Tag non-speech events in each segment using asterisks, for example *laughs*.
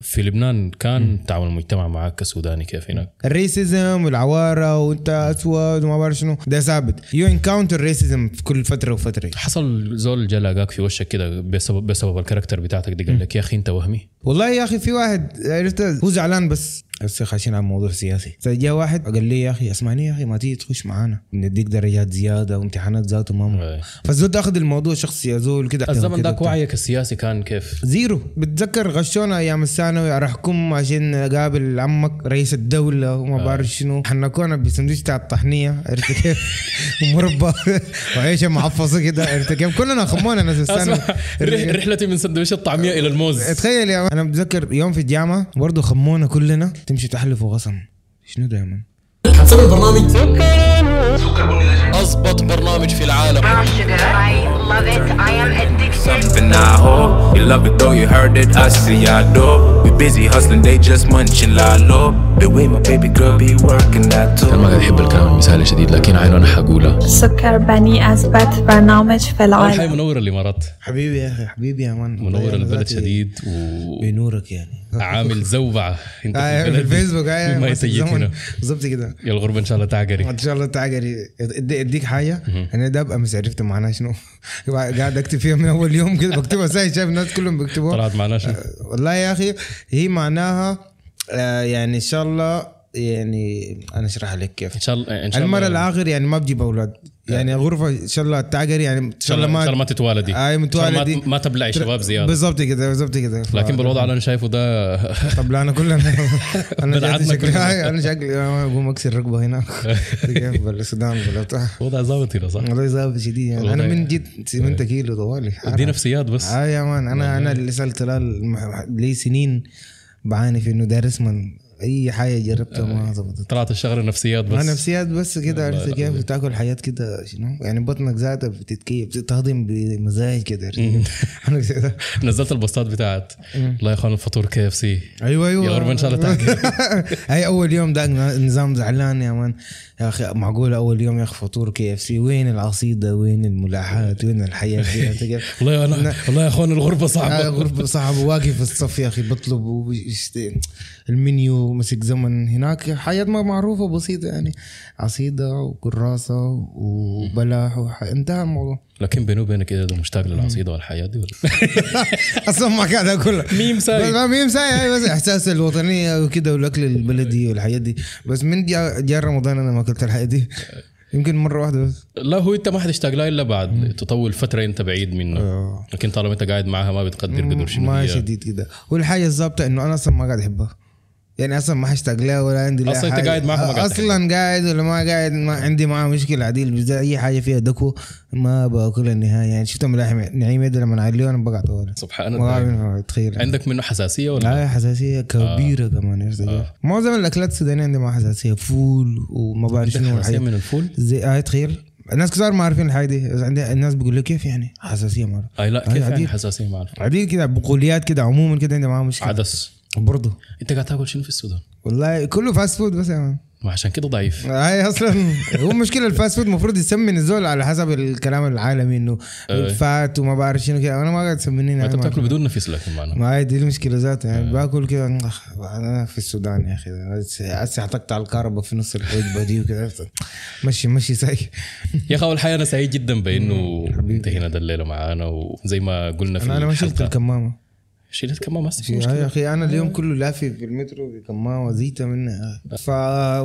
في لبنان كان تعامل المجتمع معك كسوداني كيف هناك؟ ال racism والعوارة وانت أسود وما بعرف شنو. ده ثابت. you encounter racism في كل فترة وفترة. حصل زول جا لاقاك في وشك كده بسبب بسبب ال character بتاعتك دي قال لك يا أخي أنت وهمي. والله يا أخي في واحد عرفت هو زعلان بس. هسه خاشين على موضوع سياسي. فجاء واحد قال لي يا أخي اسمعني يا أخي ما تيجي تخش معانا؟ نديك درجات زيادة وامتحانات ذاته ما أي. فالزول أخذ الموضوع شخصي يا زول كده. الزمن ذاك وعيك السياسي كان كيف؟ زيرو. بتذكر غشونا أيام الثانوي ارحكم عشان أقابل عمك رئيس الدولة وما بعرف شنو. حنكونا بسندويش بتاع الطحنية عرفت كيف؟ *laughs* ومربى وعيشة معفصه كده عرفت كيف؟ كلنا خمونا ناس الثانوي. رحلتي من سندويش الطعمية إلى الموز. تخيل يا أنا بتذكر يوم في الجامعة برضه خمونا كلنا تمشي تحلفوا غصن شنو ده يا مان؟ حتسوي برنامج أضبط برنامج في العالم brown sugar. I love it. I am addicted. Something I hope you love it though you heard it. I see I do. We busy hustling, they just munching la low. The way my baby girl be working that too. قاعد احب الكلام المثالي شديد لكن عينه أنا حقولها سكر بني أثبت برنامج في العالم منور الامارات حبيبي يا أخي حبيبي يا مان منور أنا البلد شديد بنورك يعني وعامل زوبعة. انت آه، في دي. الفيسبوك آه، ما ماسك يسيت زمن. هنا بالظبط كده. يا الغربه إن شاء الله تعقري إن شاء الله تعقري ادي- إديك حاجة؟ أنا ده امس عرفت معناها شنو. *laughs* قاعد أكتب فيها من أول يوم كده. بكتبها ساي شايف الناس كلهم بيكتبوها. طلعت معنا شنو؟ والله يا أخي هي معناها آه، يعني إن شاء الله يعني أنا اشرح لك كيف. إن شاء الله إن شاء الله. المرة الآخر يعني ما بجيب أولاد. يعني غرفة إن شاء الله تعقري يعني إن شاء الله إن شاء الله ما تتوالدي. اي الله متوالدي. ما- ما تبلعي شباب زيادة. بالضبط كده بالضبط كده. لكن بالوضع اللي أنا شايفه ده *laughs* طب لا أنا كلنا انا بلعتنا جاتي *laughs* شكلي أنا شكلي اقوم اكسر ركبه هناك *laughs* كيف بلا السودان بلا بتاع وضع ظابط هنا صح؟ والله ظابط شديد يعني. أنا يعني. من جد 80 كيلو طوالي. دي نفسيات بس. آه يا مان أنا أنا اللي سألت لي سنين بعاني في إنه دارس من أي حاجة جربتها ما ظبطت. طلعت الشغلة نفسيات ما بس نفسيات بس كده عرفت كيف تاكل حياه كده شنو يعني بطنك ذاتها بتتكيف بتهضم بمزاج كده. *laughs* نزلت البوستات بتاعت الله يا اخوان الفطور KFC. أيوه أيوه. يا إن شاء الله تعقل. *laughs* هاي أول يوم ده نظام زعلان يا man. يا أخي معقول أول يوم يا أخي فطور KFC؟ وين العصيدة؟ وين الملاحات؟ وين الحياة؟ *laughs* والله يا أنا والله يا أخوان الغربة آه، صعبة. غرفة صاحبه واقف في الصف يا أخي بطلب المنيو مسك زمن هناك. حياة ما معروفة بسيطة يعني. عصيدة وقراصة وبلح. انتهى الموضوع. لكن بيني وبينك كده ده مشتاق للعصيدة والحياة دي ولا؟ *laughs* أصلا ما قاعد اكلها ميم ساي. ميم ساي بس إحساس الوطنية وكده والأكل البلدي والحياة دي. بس من جاء رمضان أنا ما أكلت الحياة دي. يمكن مرة واحدة بس. لا هو أنت ما حتشتاق لها إلا بعد. تطول فترة أنت بعيد منه. آه. لكن طالما أنت قاعد معاها ما بتقدر قدر شنو ما هي شديد كده. والحاجة الظابطه إنه أنا أصلا ما قاعد أحبها. يعني أصلا ما حاشتاق لها ولا عندي لها أصلاً أنت حاجة. قاعد معها ما قاعد أصلا قاعد ولا ما قاعد ما عندي معها مشكلة. عديل أي حاجة فيها دكو ما باكلها النهاية. يعني شفت ملاحم نعيم يد لما نعليه أنا بقعد طوالي سبحان ما الله. تخيل. عندك منه حساسية ولا؟ لا حساسية كبيرة كمان. عرفت كيف؟ معظم الأكلات السودانية عندي معها حساسية. فول وما بعرف شنو حساسية من الفول؟ زي هاي تخيل. الناس كثار ما عارفين الحاجة دي. بس عندي الناس بيقول لك كيف يعني؟ حساسية ما أي لا كيف يعني. حساسية مع الفول عديل كده بقوليات كده عموما كده عندي معاها مشكلة. عدس. برضه. انت قاعد تاكل شنو في السودان؟ والله كله fast food بس يا man ما عشان كده ضعيف. هاي أصلا. *laughs* هو مشكلة ال fast food المفروض يسمن الزول على حسب الكلام العالمي إنه. fat وما بعرف شنو كده. أنا ما قاعد تسمني ما أنت بتاكله بدون نفس لكن معنا. ما هي دي المشكلة ذاتها. يعني باكل كده. أنا في السودان يا أخي. هسه حطقت على الكهرباء في نص الوجبه دي وكده. مشي مشي ساي. يا أخي اول حاجة أنا سعيد جدا بإنه أنت هنا ده الليلة معانا وزي ما قلنا في أنا ما شلت الحلقة. الكمامة. شيلت كمان ما في يا أخي أنا اليوم كله لافي في المترو بكمامه زيته منها. ف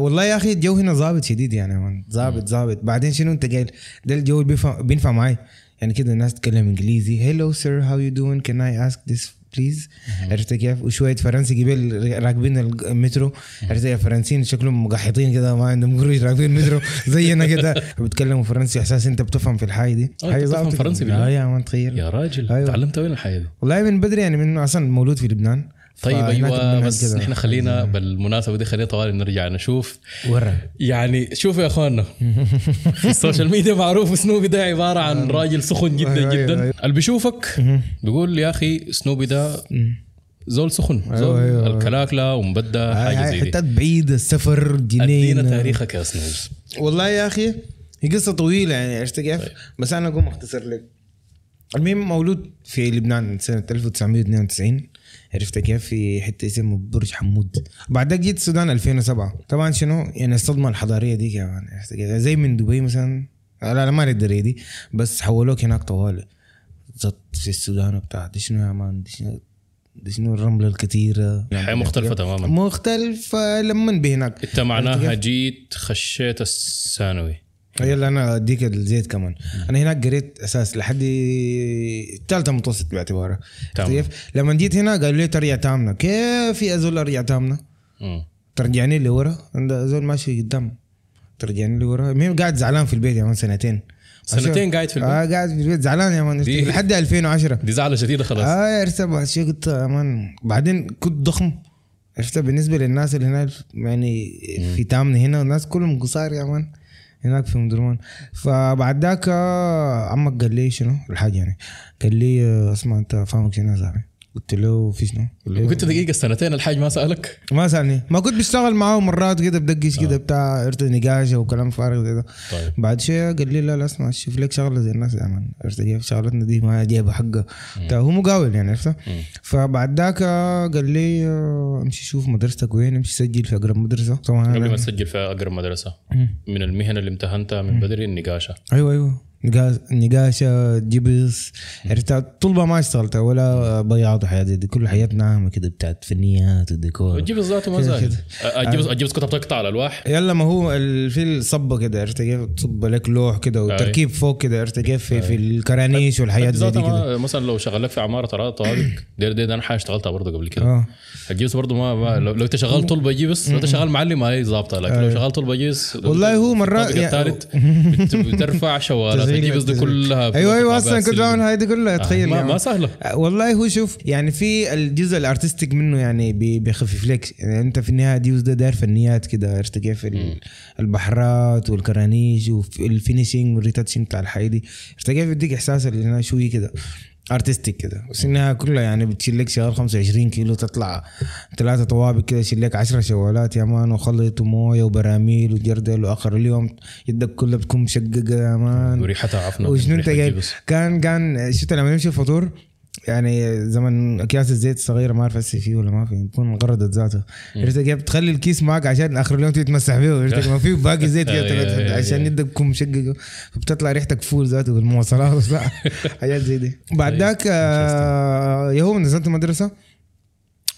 والله يا أخي الجو هنا ظابط شديد يعني يا man ظابط ظابط. بعدين شنو أنت قايل؟ ده الجو اللي بينفع معي؟ يعني كده الناس تتكلم إنجليزي. hello sir how you doing can I ask this please عرفت كيف؟ وشوية فرنسي قبل راكبين المترو عرفت كيف فرنسيين شكلهم مقحطين كده ما عندهم قروش راكبين المترو *laughs* زينا كده. بيتكلموا فرنسي احساس أنت بتفهم في الحاجة دي. حاجة بتفهم فرنسي؟ آه يا man تخيل. يا راجل أيوة. تعلمت وين الحياة دي؟ والله من بدري يعني من أصلا مولود في لبنان. طيب أيوه بس كده. نحن خلينا بالمناسبة دي خلينا طوال نرجع نشوف. ورا. يعني شوفوا يا أخواننا. في ال social media معروف سنوبي ده عبارة عن راجل سخن جدا أيوة، أيوة، جدا. أيوة. اللي بيشوفك بيقول يا أخي سنوبي ده زول سخن زول أيوة، أيوة. الكلاكلة ومبدأ حاجة هاي زي دي. حتات بعيدة السفر أدينا جنين تاريخك يا سنوبي والله يا أخي هي قصة طويلة يعني عرفت كيف؟ بس أنا أقوم أختصر لك. المهم مولود في لبنان سنة 1992 عرفت كيف؟ في حتة اسمها برج حمود. بعدك جيت السودان 2007 طبعا شنو؟ يعني الصدمه الحضارية دي كمان عرفت كيف؟ زي من دبي مثلا. لا لا ما الدريه دي بس حولوك هناك طوالي زت في السودان وبتاع. دي شنو يا مان؟ دي شنو؟ دي شنو الرملة الكثيره حياة مختلفة تماما. مختلفة لما بهناك انت معناها جيت خشيت الثانوي. يلا أنا أديك الزيت كمان. أنا هناك قريت أساس لحد الثالثه متوسط باعتبارها. تمام. كيف؟ لما جيت هنا قالوا لي ترجع تامنا. كيف يا زول أرجع تامنا. ترجعني لورا. عند زول ماشي قدام. ترجعني لورا. مين قاعد زعلان في البيت يا مان سنتين. سنتين قاعد في البيت؟ آه قاعد في البيت. زعلان يا مان. لحد 2010 دي زعلة شديدة خلاص. آه بعد شيء قلت يا مان. بعدين كنت ضخم. عرفت؟ بالنسبة للناس اللي هناك يعني في تامن هنا الناس كلهم قصار يا مان. هناك في مدرمان. فبعد ذاك عمك قال لي شنو الحاج يعني؟ قال لي آه، اسمع انت فاهمك شنو يا قلت له في شنو؟ لي وكنت دقيقة السنتين الحاج ما سألك؟ ما سألني. ما كنت بشتغل معاه مرات كده بدقش كده بتاع عرفت نقاشة وكلام فارغ زي ده. طيب. بعد شوية قال لي لا لا اسمع شوف لك شغلة زي الناس يا مان. شغلتنا دي ما جايبة حقها. هو مقاول يعني عرفت؟ فبعد ذاك آه، قال لي آه، امشي شوف مدرستك وين امشي سجل في أقرب مدرسة. طبعا قبل ما تسجل في أقرب مدرسة. من المهن اللي امتهنتها من بدري النقاشة. أيوه أيوه. نقاش نقاشة جبس عرفت؟ طلبة ما اشتغلتها ولا بياض وحياه زي دي. كل حياتنا ناعمه كده بتاعت فنيات وديكور. الجبس ذاته ما كده زاهد كده. الجبس الجبس كنت بتقطع على الألواح؟ يلا ما هو في الصبه كده عرفت كيف؟ تصب لك لوح كده وتركيب فوق كده عرفت كيف؟ في, في الكرانيش والحياة زي دي ذاتها كده. مثلا لو شغلك في عمارة طرا- طوابق *coughs* دير دير أنا حاجة اشتغلتها برضه قبل كده. آه. الجبس برضه ما, ما لو, انت شغال طلبة جبس لو انت شغال معلم هي ظابطة لكن لو شغال طلبة جبس والله هو مرات يا- الثالث *laughs* بت- بترفع شوالات الجبس دي. كلها أيوه أيوه أصلا كنت. بعمل هاي دي كلها تخيل ما, يعني. ما سهلة آه، والله هو شوف يعني في الجزء ال artistic منه يعني بي- بيخفف لك يعني أنت في النهاية ديوز ده داير فنيات كده عرفت كيف ال- البحرات والكرانيش وال finishing وال retouching بتاع الحاجة دي عرفت كيف يديك إحساس اللي هنا شوي كده artistic كده. بس إنها كلها يعني بتشيل لك شغال 25 كيلو تطلع ثلاثة طوابق كده يشيل لك 10 شوالات يا man وخلط وموية وبراميل وجردل وآخر اليوم. يدك كلها بتكون مشققة يا man. وريحتها عفنة وشنو أنت. كان كان شفت لما يمشي الفطور؟ يعني زمن أكياس الزيت الصغيرة ما أعرف هسه فيه ولا ما فيه تكون انقرضت ذاتها عرفت كيف؟ تخلي الكيس معك عشان آخر اليوم تتمسح فيه عرفت ما فيه باقي زيت أي- أي- كده *laughs* أي- عشان. يدك تكون مشققه فبتطلع ريحتك فول ذاته بالمواصلات. *laughs* وبتاع. حاجات زي دي. *laughs* بعد ذاك آه، يوم نزلت مدرسه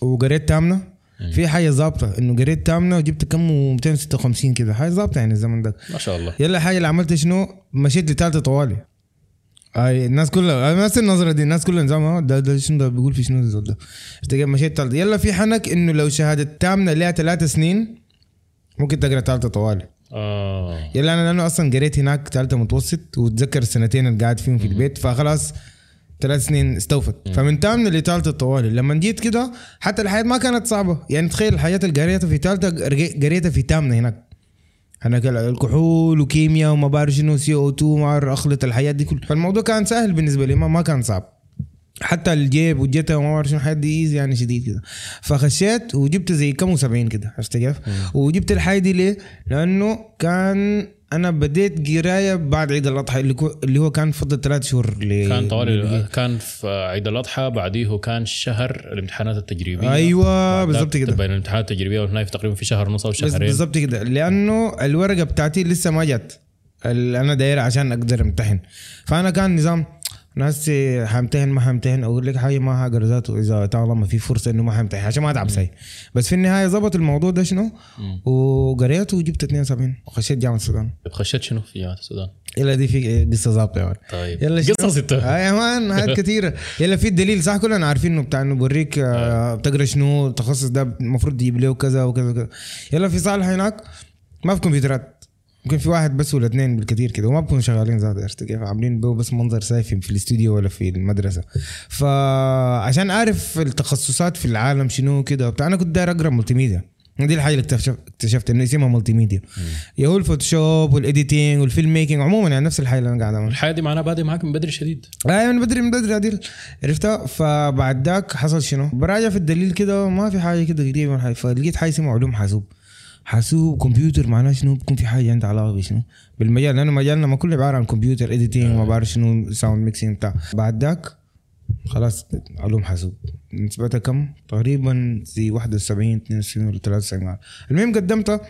وقريت تامنة. في حاجة ظابطة إنه قريت تامنة وجبت كم؟ 256 كده. حاجة ظابطة يعني الزمن ده. ما شاء الله. يلا الحاجة اللي عملتها شنو؟ مشيت لثالثه طوالي. أي الناس كلها نفس النظرة دي الناس كلها نظام ده ده شنو ده؟ بيقول في شنو الزول ده؟ اشتغل مشيت ثالثه يلا في حنك إنه لو شهادة تامنة لها ثلاث سنين ممكن تقرأ ثالثه طوالي آه. يلا أنا لأنه أصلا قريت هناك ثالثه متوسط وتذكر السنتين اللي قاعد فيهم في البيت فخلاص ثلاث سنين استوفت. فمن تامنة لثالثه طوالي لما جيت كده حتى الحياة ما كانت صعبة. يعني تخيل الحياة اللي قريتها في ثالثه قريتها في تامنة هناك. هناك الكحول وكيمياء وما بعرف شنو سي أو 2 ما بعرف أخلط الحياة دي كلها فالموضوع كان سهل بالنسبة لي ما, ما كان صعب حتى الجيب والجتا وما بعرف شنو الحاجات دي ايزي يعني شديد كده فخشيت وجبت زي كم و70 كده عرفت كيف؟ وجبت الحاجة دي ليه؟ لأنه كان أنا بديت قراية بعد عيد الأضحى اللي, هو كان فضل ثلاث شهور ل... كان ل- طوالي كان في عيد الأضحى بعديه كان شهر الامتحانات التجريبية. أيوه بالضبط كده. بين الامتحانات التجريبية والهناك تقريبا في شهر ونص أو شهرين. بالضبط كده. لأنه الورقة بتاعتي لسه ما جت. اللي أنا دايرها عشان أقدر أمتحن. فأنا كان نظام ناس حامتحن ما حامتحن أقول لك حاجة ما حقدر ذاته. إذا طالما في فرصة إنه ما حامتحن عشان ما أتعب ساي بس في النهاية ظبط الموضوع ده شنو؟ وقريت وجبت 72 وخشيت جامعة السودان. طيب خشيت شنو في جامعة السودان؟ يلا دي في قصة ظابطة يا man طيب. يلا؟ قصص انت. آه يا man حاجات *laughs* كثيره يلا في الدليل صح؟ كلنا عارفين إنه بتاع إنه بوريك آه بتقرا شنو التخصص ده المفروض تجيب له كذا وكذا وكذا. يلا في صالح هناك؟ ما في كمبيوترات. ممكن في واحد بس ولا اثنين بالكثير كده وما بكونوا شغالين ذات عرفت كيف؟ عاملين بس منظر ساي في في الاستوديو ولا في المدرسة. فعشان أعرف التخصصات في العالم شنو كده وبتاع أنا كنت داير أقرأ multimedia دي الحاجة اللي اكتشف اكتشفت إنه اسمها multimedia ياهو الفوتوشوب وال editing وال film making عموما يعني نفس الحاجة اللي أنا قاعد أعملها. الحياة دي معناها بادئ معاك من بدري شديد. أيوه من بدري من بدري عديل. عرفتها؟ فبعد ذاك حصل شنو؟ براجع في الدليل كده ما في حاجة كده قريبه من. فلقيت حاجة اسمها علوم حاسوب. حاسوب كمبيوتر معناه شنو؟ بكون في حاجة عندها علاقة بشنو؟ بالمجال لأنه مجالنا ما كله عبارة عن كمبيوتر editing ما بعرف شنو sound mixing بتاع. بعد ذاك خلاص علوم حاسوب. نسبتها كم؟ تقريبا زي 71 72 ولا 93 المهم قدمتها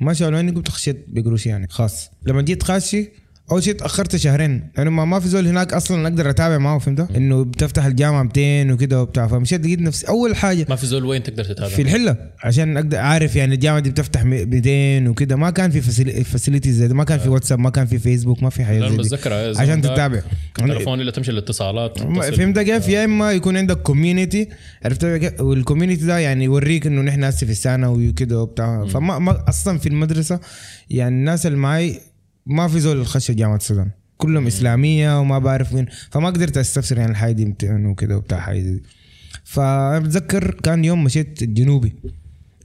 ما شالوني قلت خشيت بقروش يعني خاص. لما جيت خاشي أول شيء تأخرت شهرين. لأنه ما, ما في زول هناك أصلا أقدر أتابع معه فهمت؟ إنه بتفتح الجامعة 200 وكده وبتاع. فمشيت لقيت نفسي أول حاجة ما في زول وين تقدر تتابع في الحلة. عشان أقدر أعرف يعني الجامعة دي بتفتح 200 وكده. ما كان في facilities زي ما كان في واتساب ما كان في فيسبوك ما في حاجة زي دي. بتذكر عشان تتابع. التليفون اللي تمشي الاتصالات. فهمت كيف؟ يا إما يكون عندك community عرفت؟ وال community ده يعني يوريك إنه نحن هسه في الثانوي وكده وبتاع. فما ما أصلا في المدرسة يعني الناس اللي معي ما في زول خش جامعة السودان. كلهم إسلامية وما بعرف وين فما قدرت أستفسر يعني الحاجة دي امتحان وكده وبتاع حاجة دي. فانا بتذكر كان يوم مشيت الجنوبي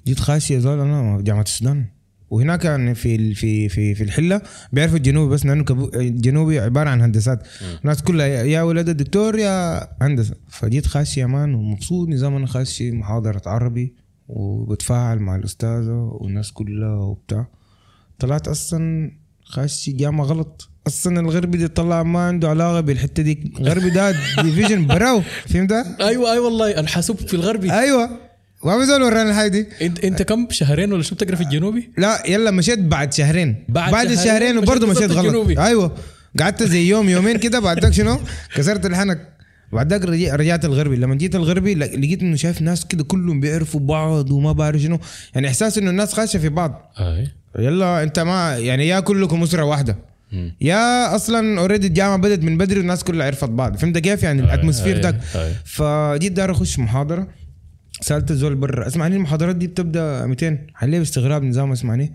جيت خاشي يا زول أنا في جامعة السودان. وهناك يعني في في في في الحلة بيعرفوا الجنوبي بس لأنه كبو- الجنوبي عبارة عن هندسات. الناس كلها يا ولد الدكتور يا هندسة. فجيت خاشي يا مان ومبسوط. نظام أنا خاشي محاضرة عربي وبتفاعل مع الأستاذة والناس كلها وبتاع. طلعت أصلا خاشي جامعه غلط. أصلا الغربي دي طلع ما عنده علاقة بالحتة دي. الغربي ده division براو. فهمت؟ أيوه أيوه والله. الحاسوب في الغربي. أيوه. ما في زول ورانا الحاجة دي. إنت إنت كم؟ شهرين ولا شو بتقرأ في الجنوبي؟ لا يلا مشيت بعد شهرين. بعد بعد, شهرين الشهرين مشيت وبرضه بالضبط مشيت غلط. الجنوبي. أيوه. قعدت زي يوم يومين كده. بعد ذاك شنو؟ كسرت الحنك. بعد ذاك رجع- رجعت الغربي. لما جيت الغربي لقيت إنه شايف ناس كده كلهم بيعرفوا بعض وما بعرف شنو. يعني إحساس إنه الناس خاشة في بعض. أي. يلا انت ما يعني يا كلكم أسرة واحدة. يا أصلا already الجامعة بدت من بدري والناس كلها عرفت بعض. فهمت كيف؟ يعني ال atmosphere أي. فجيت داير أخش محاضرة. سألت الزول برا اسمعني المحاضرات دي بتبدأ 200 حليه باستغراب نظام اسمعني.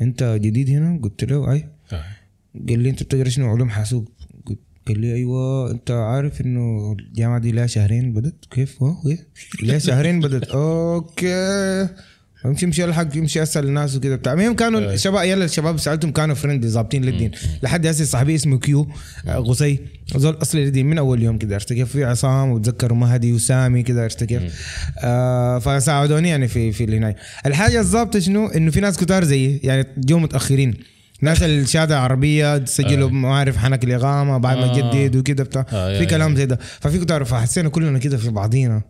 انت جديد هنا؟ قلت له أي. قال لي انت بتقرا شنو علوم حاسوب. قال لي أيوه انت عارف إنه الجامعة دي لها شهرين بدت كيف؟ آه إيه؟ لها شهرين بدت *laughs* okay. امشي امشي الحق يمشي اسال الناس وكذا بتاع. المهم كانوا الشباب يلا الشباب سألتهم كانوا friendly ظابطين للدين. لحد هسه صاحبي اسمه كيو آه، غصي. زول اصلي للدين من أول يوم كذا عرفت كيف في عصام وتذكر مهدي وسامي كذا عرفت كيف آه فساعدوني يعني في في الهنايه الحاجة الظابطة شنو؟ إنه في ناس كتار زيي. يعني جو متأخرين. ناس *laughs* الشهادة عربيه سجلوا ما أعرف حنك الإقامة بعد ما آه. تجدد وكده بتاع. آه، في كلام زي ده. ففي كتار فحسينا كلنا كده في بعضينا.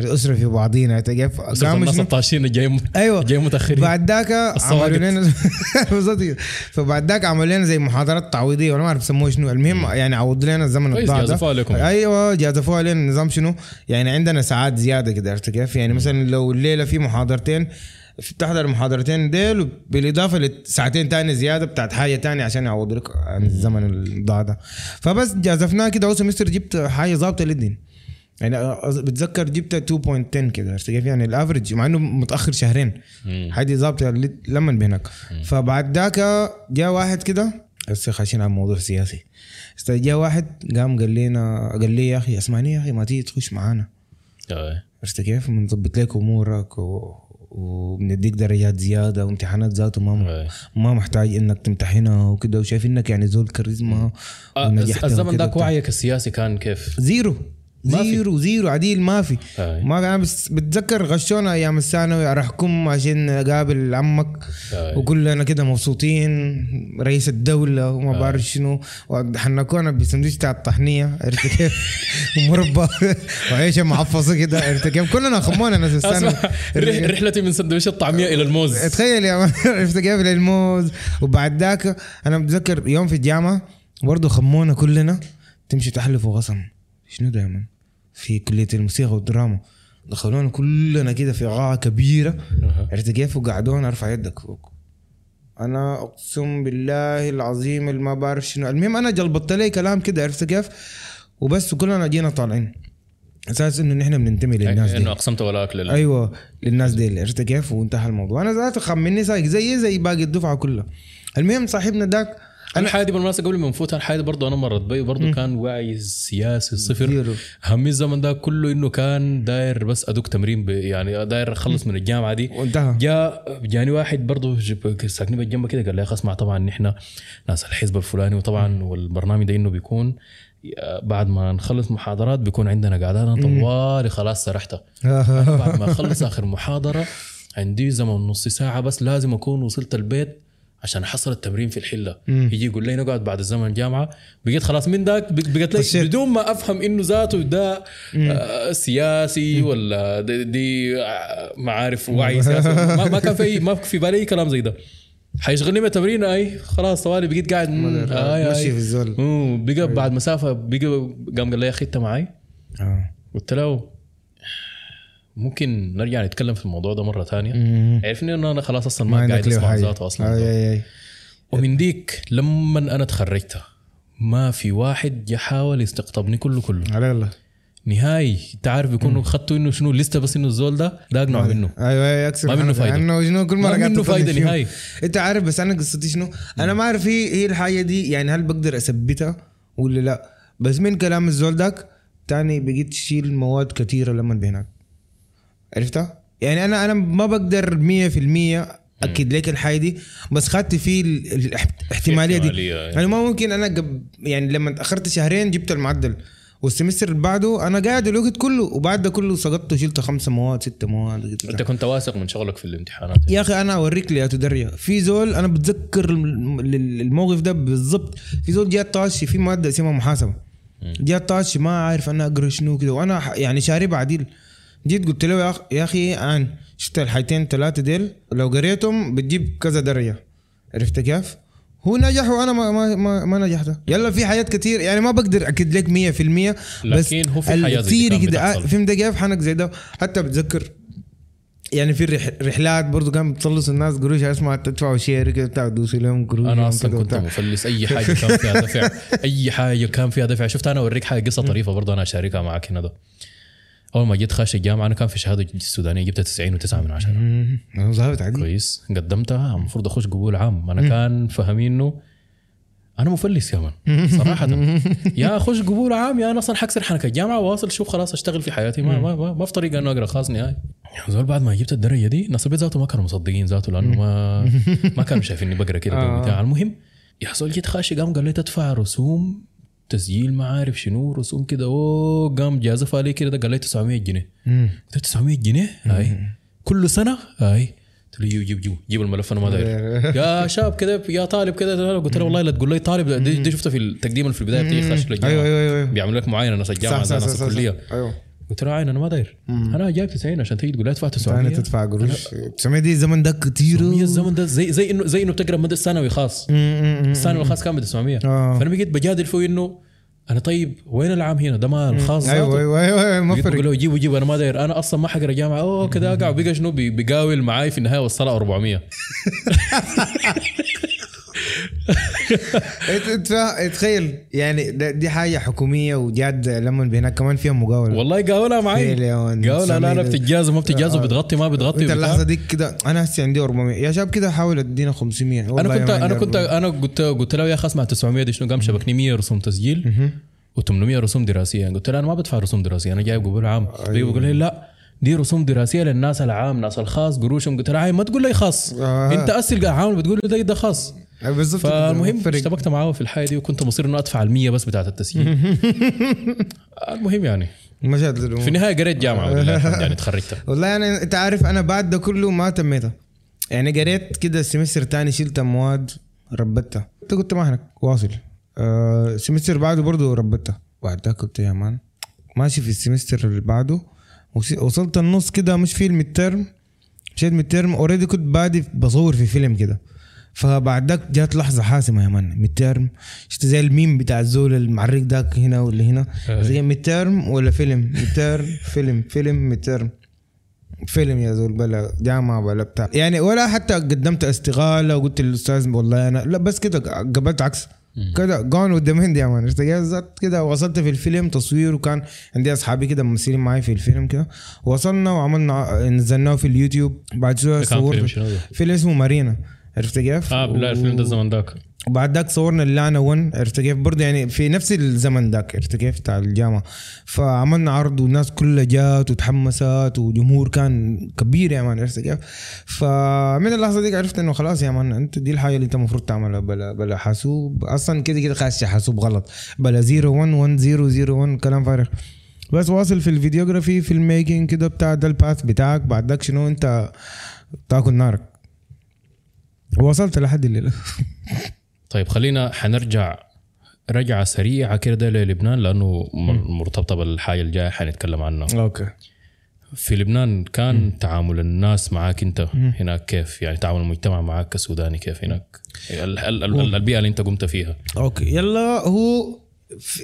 الأسرة في بعضينا. كيف قاموا الناس شنو؟ الطاشين جاي أيوه. جاي متأخرين. بعد ذاك. عملوا لنا *laughs* بالظبط. فبعد ذاك عملوا لنا زي محاضرات تعويضية ولا ما أعرف يسموها شنو. المهم يعني عوضوا لنا الزمن الضاع ده. جازفوا عليكم. أيوه جازفوا علينا نظام شنو. يعني عندنا ساعات زيادة كده عرفت كيف؟ يعني مثلا لو الليلة في محاضرتين بتحضر المحاضرتين ديل بالاضافه لساعتين تاني زيادة بتاعت حاجة تانية عشان يعوضوا لك عن الزمن الضاع ده. فبس جازفناه كده. اول سمستر جبت حاجة ظابطة للدين. يعني بتذكر جبت 2.10 كده عرفت كيف يعني الافرج مع إنه متأخر شهرين حاجة ظابطة ل- لما بينك فبعد ذاك جاء واحد كده هسه خاشين على موضوع سياسي جاء واحد قام قال لنا قال لي يا أخي اسمعني يا أخي ما تيجي تخش معانا. عرفت كيف بنظبط لك أمورك و... وبنديك درجات زيادة وامتحانات ذاته ما أي. ما محتاج إنك تمتحنها وكده وشايف إنك يعني زول كاريزما الزمن ذاك. وعيك السياسي كان كيف؟ zero. zero zero عديل ما في. ما في أنا بس بتذكر غشونا أيام الثانوي ارحكم عشان نقابل عمك. وكلنا كده مبسوطين رئيس الدولة وما بعرف شنو. وحنكونا بسندويش بتاع الطحنية عرفت كيف؟ *laughs* ومربى وعيشة معفصة كده عرفت كيف؟ كلنا خمونا ناس الثانوي. رحلتي من سندويش الطعمية إلى الموز. تخيل يا عرفت كيف؟ للموز وبعد ذاك أنا بتذكر يوم في الجامعة برضه خمونا كلنا تمشي تحلفوا غصن شنو مان في كلية الموسيقى والدراما. دخلونا كلنا كده في قاعه كبيرة. عرفت كيف؟ وقعدونا ارفع يدك فوق. أنا أقسم بالله العظيم اللي ما بعرف شنو. المهم أنا جلبطت لي كلام كده عرفت كيف؟ وبس كلنا جينا طالعين. أساس إنه نحن بننتمي للناس دي. إنه أقسمت ولا اكل أيوه للناس دي. عرفت كيف؟ وانتهى الموضوع. أنا ذات خمني سايق زي زي باقي الدفعة كلها. المهم صاحبنا ذاك أنا حادي بالمناسبة قبل ما نفوت الحادي برضه أنا مرت بي برضه كان وعي سياسي صفر. همي الزمن ده كله إنه كان داير بس أدوك تمرين ب- يعني داير أخلص من الجامعة دي. وانتهى. جاء جاني واحد برضه ساكنين بالجنب كده قال لي يا أخي اسمع طبعا نحن ناس الحزب الفلاني وطبعا والبرنامج ده إنه بيكون بعد ما نخلص محاضرات بيكون عندنا قعدات طوالي خلاص سرحت أنا *laughs* بعد ما أخلص آخر محاضرة عندي زمن نص ساعة بس لازم أكون وصلت البيت عشان احصل التمرين في الحلة. يجي يقول لي نقعد بعد الزمن الجامعة بقيت خلاص من ذاك بق- بقت لي. بدون ما أفهم إنه ذاته ده آه سياسي ولا دي, دي آه، معارف وعي سياسي. *laughs* ما, ما كان في ما في بالي كلام زي ده. حيشغلني بالتمرين أي خلاص طوالي بقيت قاعد مم، آي مشي آي. في الزول. مم، بقى بعد مسافة بقى قام قال لي يا أخي أنت معي؟ آه. قلت له ممكن نرجع نتكلم في الموضوع ده مرة ثانية. عرفني انه أنا خلاص أصلا ما, ما قاعد أسمع ذاته أصلا. أي أي أي. ومن ديك لما أنا تخرجت ما في واحد يحاول يستقطبني كله كله. على الله نهاي انت عارف بيكونوا خدتوا إنه شنو لسه بس إنه الزول ده ده اقنع منه أيوه أيوه اكسر ما منه حنك. فايدة. انه شنو كل مرة قاعد منه فيهم. نهائي. أنت عارف بس أنا قصتي شنو؟ أنا ما أعرف هي هي الحاجة دي يعني هل بقدر أثبتها ولا لا؟ بس من كلام الزول داك تاني بقيت تشيل مواد كثيرة لما بينك عرفتها؟ يعني أنا أنا ما بقدر 100% أكد لك الحاجة دي بس خدت فيه ال- ال- الاحتمالية دي. يعني. يعني ما ممكن أنا قب يعني لما تاخرت شهرين جبت المعدل والسمستر اللي بعده أنا قاعد الوقت كله وبعد ده كله سقطت وشلت خمسة مواد ستة مواد أنت كنت واثق من شغلك في الامتحانات؟ يا أخي أنا أوريك لي يا تدريا في زول أنا بتذكر الم- ال- الموقف ده بالضبط. في زول جات طاشي في مادة اسمها محاسبة. جات طاشي ما عارف أنا أقرأ شنو كده وأنا يعني شارب عديل جيت قلت له يا أخ- يا أخي ان شفت الحاجتين ثلاثة ديل لو قريتهم بتجيب كذا درجة. عرفت كيف؟ هو نجح وأنا ما ما ما, ما نجحت يلا في حاجات كتير يعني ما بقدر أكد لك 100% بس لكن هو في حاجات كان كده آه،. فهمت كيف؟ حنك زي ده. حتى بتذكر يعني في رح رحلات برضو كان بتصلصوا الناس قروش اسمع تدفعوا share كده بتاع تدوسوا لهم قروش أنا أصلا كنت. مفلس. أي *laughs* حاجة كان فيها دفع. أي حاجة كان فيها دفع. شفت أنا أوريك حاجة قصة طريفة برضه أنا أشاركها معك هنا ده. أول ما جيت خاش الجامعة أنا كان في شهادة السودانيه جبت 90 و9 من عشرة. مم. أنا ظابط عادي. كويس. قدمتها. المفروض أخش قبول عام. أنا كان فاهمينه أنا مفلس يا مان صراحة. *laughs* يا أخش قبول عام يا أنا أصلا حكسر حنك. الجامعة واصل شوف خلاص أشتغل في حياتي. ما ما, ما, ما في طريقة إنه أقرأ خاص نهائي. زول بعد ما جبت الدرجة دي ناس البيت ذاته ما كانوا مصدقين ذاته لأنه ما *laughs* ما كانوا شايفيني بقرأ كده آه. المهم يا زول جيت خاشي قام قال لي تدفع رسوم تسجيل ما عارف شنو رسوم كده أوه قام جازف علي كده ده قال لي 900 جنيه. قلت له 900 جنيه؟ هاي. كل سنة؟ هاي. قلت له جيب جيب جيب جيب الملف أنا ما داير. *laughs* يا شاب كده يا طالب كده. قلت له والله لا تقول لي طالب دي, دي شفته في التقديم في البداية بتيجي خش للجامعه أيوه أيوه أيوه. بيعملوا لك معاينة ناس الجامعة ناس الكلية. أيوه. قلت له عين أنا ما داير. أنا جايب 90 عشان تيجي تقول لي أدفع أنا 900 تدفع قروش. 900 دي الزمن ده كتير. الزمن ده زي زي انه زي إنه بتقرأ مدرسه ثانوي خاص. الثانوي الخاص كان ب 900 آه. فأنا بقيت بجادل فيه إنه أنا طيب وين العام هنا؟ ده ما الخاص أيوه ذاته. أيوه أيوه ما فرق. له جيبوا جيبوا أنا ما داير. أنا أصلا ما حقرأ جامعة. أوه كده أقع. وبقى شنو؟ بي- بيقاول معاي في النهاية وصلها 400 إت- إت- *laughs* تخيل يعني دي حاجة حكومية وجاد لما هناك كمان فيها مقاولة والله قاولها معي. قاولها لا لا سمير. بتتجاز وما بتتجاز آه. وبتغطي ما بتغطي انت. اللحظة دي كده أنا هسه عندي 400 يا شباب كده حاول أدينا 500 أنا كنت ما أنا كنت 400. أنا قلت قلت له يا أخي اسمع 900 دي شنو قام شبكني 100 رسوم تسجيل و800 رسوم دراسية قلت له أنا ما بدفع رسوم دراسية أنا جايب قبول عام أيوه. بيقول لي لا دي رسوم دراسية للناس العام ناس الخاص قروشهم قلت له ما تقول لي خاص آه. أنت اسال عام بتقول لي ده خاص كده. فالمهم. اشتبكت معاه في الحاجة دي وكنت مصير إنه أدفع ال100 بس بتاعت التسجيل. *laughs* المهم يعني. مشات الأمور. في النهاية قريت جامعة يعني تخرجت *laughs* والله أنا أنت عارف أنا بعد ده كله ما تميتها. يعني قريت كده ال semester تاني شلت مواد ربتها انت كنت ما هناك واصل. آه ال semester بعده برضه ربتها بعد ده كنت يا man ماشي في ال semester اللي بعده. وصلت النص كده مش في ال midterm مشيت midterm already كنت بادي بصور في فيلم كده. فبعد ذاك جات لحظة حاسمة يا man. midterm شفت زي الميم بتاع الزول المعرق ذاك هنا ولا هنا. زي midterm ولا فيلم midterm فيلم فيلم midterm فيلم يا زول بلا جامعة بلا بتاع. يعني ولا حتى قدمت استقالة وقلت للأستاذ والله أنا لا بس كده قبلت عكس. كده جون قدام هندي يا man. اشتغلت كده. وصلت في الفيلم تصوير وكان عندي أصحابي كده ممثلين معي في الفيلم كده. وصلنا وعملنا نزلناه في اليوتيوب. بعد شوية كان صورت فيلم؟ فيلم اسمه مارينا. عرفت كيف؟ آه لا الفيلم ده الزمن ذاك. وبعد ذاك صورنا اللانا 1 عرفت كيف؟ برضه يعني في نفس الزمن ذاك عرفت كيف؟ بتاع الجامعة. فعملنا عرض والناس كلها جات وتحمست وجمهور كان كبير يا man عرفت كيف؟ فمن اللحظة دي عرفت إنه خلاص يا man أنت دي الحاجة اللي أنت المفروض تعملها بلا بلا حاسوب. أصلا كده كده خاش حاسوب غلط. بلا 0 1 1 0 0 1 كلام فارغ. بس واصل في ال videography في ال making كده بتاع ده ال path بتاعك. بعد ذاك شنو؟ أنت تاكل نارك. وصلت لحد الليلة طيب خلينا حنرجع رجعة سريعة كده للبنان لأنه م- مرتبطة بالحاجة الجاية حنتكلم عنها. okay. في لبنان كان تعامل الناس معاك أنت هناك كيف؟ يعني تعامل المجتمع معاك كسوداني كيف هناك؟ ال- ال- ال- البيئة اللي أنت قمت فيها. okay. يلا هو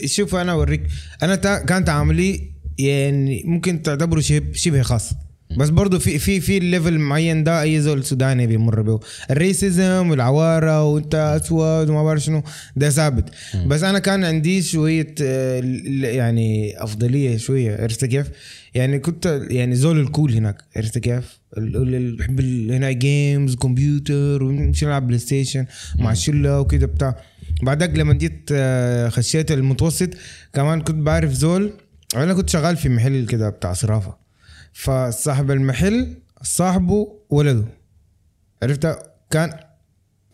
شوف أنا أوريك. أنا تا كان تعاملي يعني ممكن تعتبره شبه خاص. بس برضه في في في level معين ده أي زول سوداني بيمر به. ال racism والعوارة وأنت أسود وما بعرف شنو ده ثابت. بس أنا كان عندي شوية آه، يعني أفضلية شوية عرفت كيف؟ يعني كنت يعني زول ال cool هناك عرفت كيف؟ ال- ال- اللي بحب هنا games كمبيوتر ونمشي نلعب بلاي ستيشن مع الشله وكده بتاع. بعدك لما جيت آه، خشيت المتوسط كمان كنت بعرف زول. أنا كنت شغال في محل كده بتاع صرافة. فصاحب المحل صاحبه ولده. عرفت؟ كان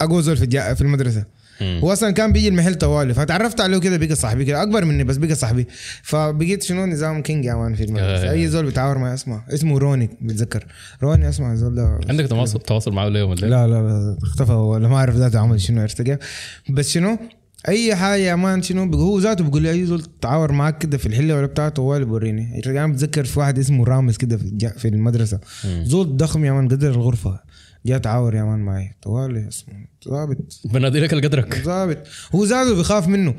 أقوى زول في. في المدرسة. هو أصلا كان بيجي المحل طوالي فتعرفت عليه كده بقى صاحبي كده. أكبر مني بس بقى صاحبي. فبقيت شنو؟ نظام king يا man في المدرسة. آه. أي زول بيتعاور معي اسمع اسمه روني بتذكر. روني اسمع الزول ده. عندك تواصل تواصل معه اليوم ولا لا لا لا اختفى ولا ما أعرف ذاته عمل شنو عرفت كيف؟ بس شنو؟ أي حاجة يا man شنو؟ هو ذاته بيقول لي أي زول تعاور معاك كده في الحلة ولا بتاع طوال بوريني أنا بتذكر في واحد اسمه رامز كده في, في المدرسة. زول ضخم يا man قدر الغرفة. جاء تعاور يا man معي. طوالي اسمه. ظابط بنادي لك القدرك ظابط هو ذاته بيخاف منه.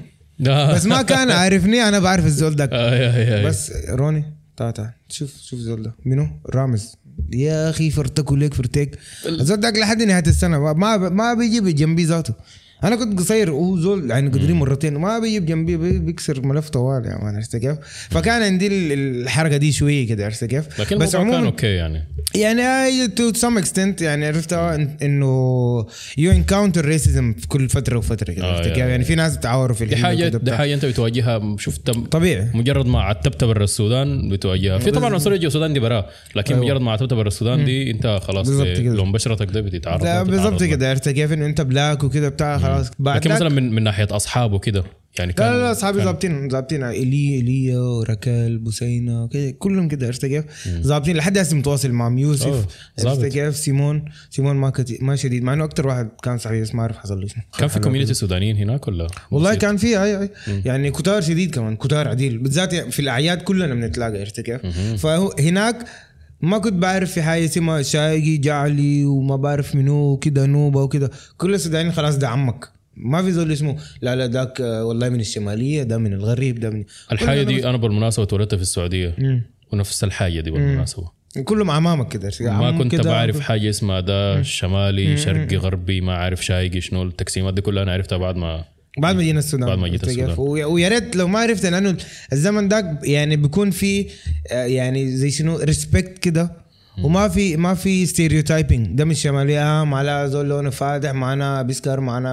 آه. بس ما كان *laughs* عارفني أنا بعرف الزول ده. آه،. بس روني تعال تعال. شوف شوف الزول ده. منو؟ رامز. يا أخي فرتك وليك فرتك. الزول ده لحد نهاية السنة. ما ما بيجي بجنبي ذاته. أنا كنت قصير وهو زول يعني قدرين مرتين ما بيجي بجنبي بي- بيكسر ملف طوال يا man عرفت كيف؟ فكان عندي ال- الحركة دي شوية كده عرفت كيف؟ لكن بس الموضوع كان عموما okay يعني يعني to some extent يعني عرفت إنه you encounter racism في كل فترة وفترة كده آه، عرفت كيف؟ يعني في ناس بتعوروا في دي حاجة دي. حاجة أنت بتواجهها شفت طبيعي مجرد ما عتبت برا السودان بتواجهها في طبعا عنصرية جوا السودان دي برا لكن أيوة. مجرد ما عتبت برا السودان دي أنت خلاص. لون بشرتك ده بتتعرض بالضبط. كده عرفت كيف إنه أنت black وكده بتاع خلاص. بعد لكن مثلا من من ناحية أصحابه كده يعني كان لا لا أصحابي ظابطين ظابطين. ايليا ايليا وراكال بوسينة كده كلهم كده عرفت كيف؟ ظابطين. لحد هسه متواصل معهم. يوسف عرفت. كيف؟ سيمون سيمون ما ما شديد. مع إنه أكثر واحد كان صحيح بس ما أعرف حصل له كان في community سودانيين هناك ولا؟ والله؟ كان في أي أي. يعني كتار شديد كمان كتار عديل. بالذات في الأعياد كلنا بنتلاقى عرفت كيف؟ فهناك ما كنت بعرف في حاجة اسمها شايقي جعلي وما بعرف منو وكده نوبة وكده. كل السودانيين خلاص ده عمك. ما في زول اسمه لا لا ذاك آه، والله من الشمالية ده من الغريب ده من الحاجة دي أنا بالمناسبة اتولدت في السعودية. ونفس الحاجة دي بالمناسبة. كلهم عمامك كده؟ ما كنت كده، بعرف حاجة اسمها ده شمالي شرقي غربي ما عارف شايقي شنو. التقسيمات دي كلها أنا عرفتها بعد ما بعد ما جينا السودان بعد ما جيت؟ السودان. ويا ريت لو ما عرفت لأنه الزمن ده يعني بيكون في آه، يعني زي شنو ريسبكت كده وما في ما في stereotyping ده من الشمالية آه معنا زول لونه فاتح معنا بيسكر معنا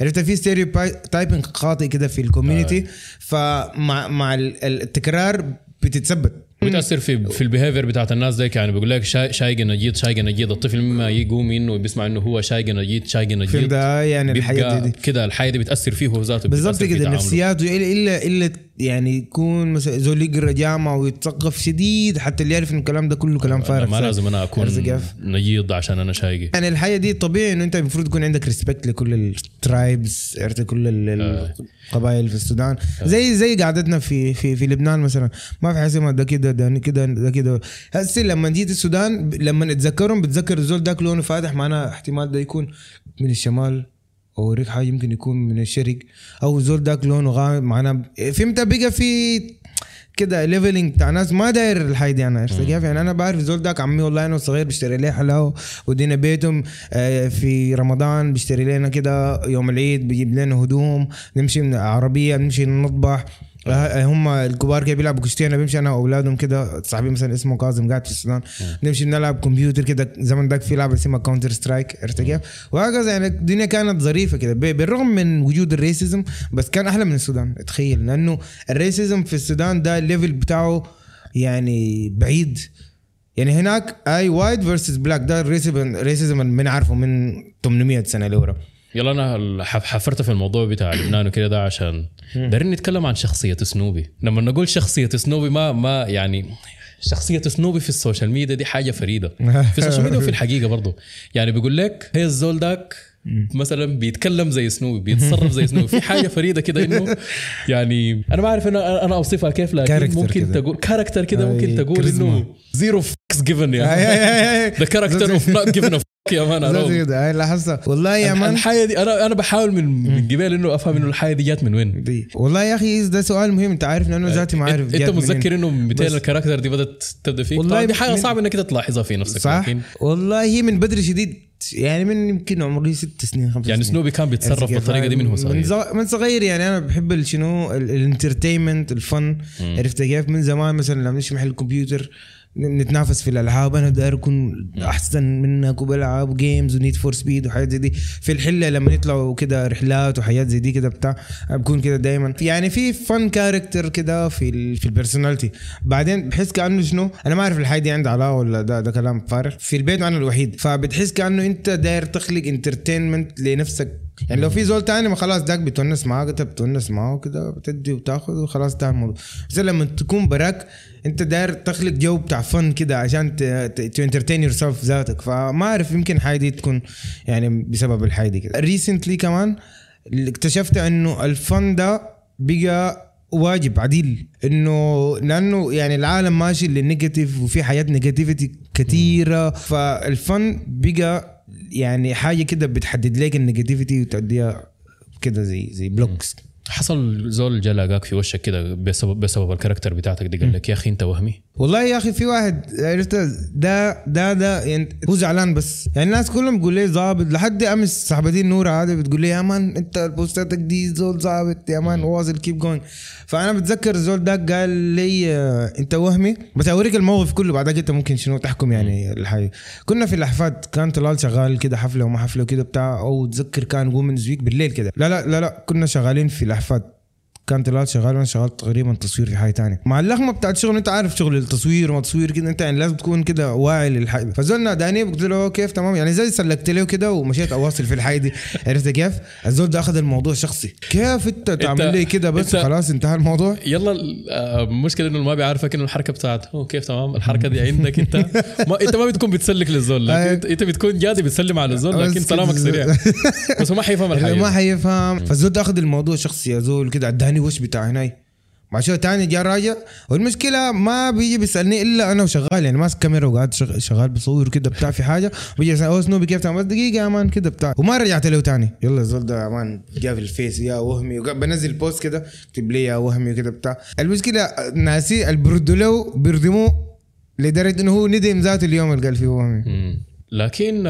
عرفت؟ في stereotyping خاطئ كده في ال community فمع مع ال- التكرار بتتثبت. بتأثر في في ال behavior بتاعت الناس ديك يعني. بيقول لك شاي شايق نجيد شايق نجيد الطفل مما يقوم إنه بيسمع إنه هو شايق نجيد شايق فهمت؟ نجيد آه، يعني الحاجات بيبقى دي. كده الحاجة دي بتأثر فيه هو ذاته في كده الا الا إلا يعني يكون مثلا زول يقرأ جامعة ويتثقف شديد حتى اللي يعرف إن الكلام ده كله كلام فارغ. ما لازم أنا أكون؟ نجيد عشان أنا شايقي. يعني الحاجة دي طبيعي إنه أنت المفروض يكون عندك respect لكل ال tribes عرفت كل ال- القبائل في السودان. زي زي قعدتنا في في في لبنان مثلا. ما في حاجة ده كده ده كده ده كده. هسه لما جيت السودان لما نتذكرهم بتذكر الزول داك لونه فاتح معناه احتمال ده يكون من الشمال. اوريك حاجة يمكن يكون من الشرق أو الزول داك لونه غامق معناه فهمت؟ بقى في كده leveling بتاع ناس ما داير الحاجة دي أنا. عرفت كيف؟ يعني أنا بعرف زول داك عمي والله أنا صغير بشتري لي حلاوه ودينا بيتهم آه، في رمضان بيشتري لنا كده يوم العيد بيجيب لنا هدوم نمشي من عربية نمشي نطبح هم الكبار كده بيلعبوا كشتي أنا بمشي أنا وأولادهم كده صاحبي مثلا اسمه كاظم قاعد في السودان. نمشي نلعب كمبيوتر كده. زمن داك في لعبة اسمها Counter Strike عرفت كيف؟ وهكذا يعني الدنيا كانت ظريفة كده. بالرغم من وجود ال racism بس كان أحلى من السودان. تخيل لأنه ال racism في السودان ده ال level بتاعه يعني بعيد. يعني هناك اي white versus black ده ال racism ال racism اللي بنعرفه من 800 سنة لورا. يلا أنا حف- حفرت في الموضوع بتاع لبنان وكده ده عشان دايرين نتكلم عن شخصية سنوبي. لما نقول شخصية سنوبي ما ما يعني شخصية سنوبي في ال social media دي حاجة فريدة. *laughs* في ال social media وفي الحقيقة برضه يعني بيقول لك هي الزول داك مثلا بيتكلم زي سنوبي بيتصرف زي سنوبي. في حاجة فريدة كده إنه يعني أنا ما أعرف أنا أنا أوصفها كيف لكن ممكن كده. تقول character كده ممكن تقول. إنه zero fucks given يعني. the character of not given يا man كده هاي لاحظتها والله يا man. الحاجة دي أنا أنا بحاول من من قبل إنه أفهم إنه الحاجة دي جات من وين. دي. والله يا أخي ده سؤال مهم أنت عارف انه ذاتي ما عارف أنت. متذكر إنه 200 بس- ال character دي بدأت تبدأ فيك؟ والله دي حاجة من- صعبة إنك تلاحظها في نفسك صح؟ والله هي من بدري شديد. يعني من يمكن عمري ست سنين خمس يعني سنين. سنوبي كان بيتصرف؟ بالطريقة دي من هو من, صغير. زغ... من صغير يعني أنا بحب شنو ال- ال entertainment الفن. عرفت كيف؟ من زمان مثلا لما نمشي محل الكمبيوتر نتنافس في الألعاب. أنا داير اكون أحسن منك وبلعب games و Need for Speed وحاجات زي دي. في الحلة لما يطلعوا كده رحلات وحاجات زي دي كده بتاع بكون كده دائما يعني في fun character كده في ال في ال personality بعدين بحس كأنه شنو؟ أنا ما أعرف الحاجة دي عندها علاقة ولا ده ده كلام فارغ. في البيت أنا الوحيد. فبتحس كأنه أنت داير تخلق entertainment لنفسك. يعني لو في زول تاني ما خلاص داك بتونس معاه انت بتونس معاه كده بتدي وتاخذ وخلاص انتهى الموضوع. بس لما تكون براك انت داير تخلق جو بتاع fun كده عشان to entertain yourself ذاتك. فما أعرف يمكن حاجة دي تكون يعني بسبب الحاجة دي كده. recently كمان اكتشفت إنه ال fun ده بقى واجب عديل. إنه لأنه يعني العالم ماشي لل negative وفي حياه negativity كثيره فال fun بقى يعني حاجة كده بتحدد لك ال negativity وتأديها كده زي زي blogs حصل زول جا لاقاك في وشك كده بسبب بسبب ال character بتاعتك دي قال لك يا أخي أنت وهمي. والله يا أخي في واحد عرفت ده ده ده يعني هو زعلان بس. يعني الناس كلهم بيقول لي ظابط. لحد أمس صاحبتي نورة هذه بتقول لي يا man أنت بوستاتك دي زول ظابط. يا man واصل keep going فأنا بتذكر الزول ده قال لي أنت وهمي. بس اوريك الموقف كله بعدك أنت ممكن شنو تحكم يعني الحاجة كنا في الاحفاد كان طلال شغال كده حفلة وما حفلة وكده بتاع أو تذكر كان women's week بالليل كده. لا لا لا لا كنا شغالين في الاحفاد تحفه كان طلال شغال وأنا شغال تقريبا تصوير في حاجة تانية. مع اللخمه بتاعت الشغل أنت عارف شغل التصوير وما تصوير كده أنت يعني لازم تكون كده واعي للحاجة. فزول ناداني قلت له كيف تمام. يعني زي سلكت له كده ومشيت أواصل في الحاجة دي. *laughs* عرفت كيف؟ الزول ده أخذ الموضوع شخصي. كيف أنت تعمل لي كده بس انت- خلاص انتهى الموضوع؟ يلا آه، المشكلة إنه ما بيعرفك إنه الحركة بتاعته. هو كيف تمام الحركة دي عندك أنت. *laughs* ما أنت ما بتكون بتسلك للزول أيوة. انت, بتكون جادي بتسلم على الزول لكن سلامك سريع. بس هو ما حيفهم *laughs* اللي ما الحاجة حيفهم فالزول ده أخذ الموضوع شخصي يا زول كده اداني وش بتاع هناي؟ بعد شوية تاني جاء راجع. والمشكلة ما بيجي بيسألني إلا أنا وشغال يعني ماسك كاميرا وقاعد شغ- شغال بصور كده بتاع في حاجة. بيجي يسأل oh سنوبي كيف تعمل بس دقيقة يا man كده بتاع. وما رجعت له تاني. يلا الزول ده يا man جاء في ال Face يا وهمي. بنزل post كده اكتب لي يا وهمي كده بتاع. المشكلة ناسي اللي بيردوا له بيردموه لدرجة إنه هو ندم ذاته اليوم اللي قال فيه وهمي. لكن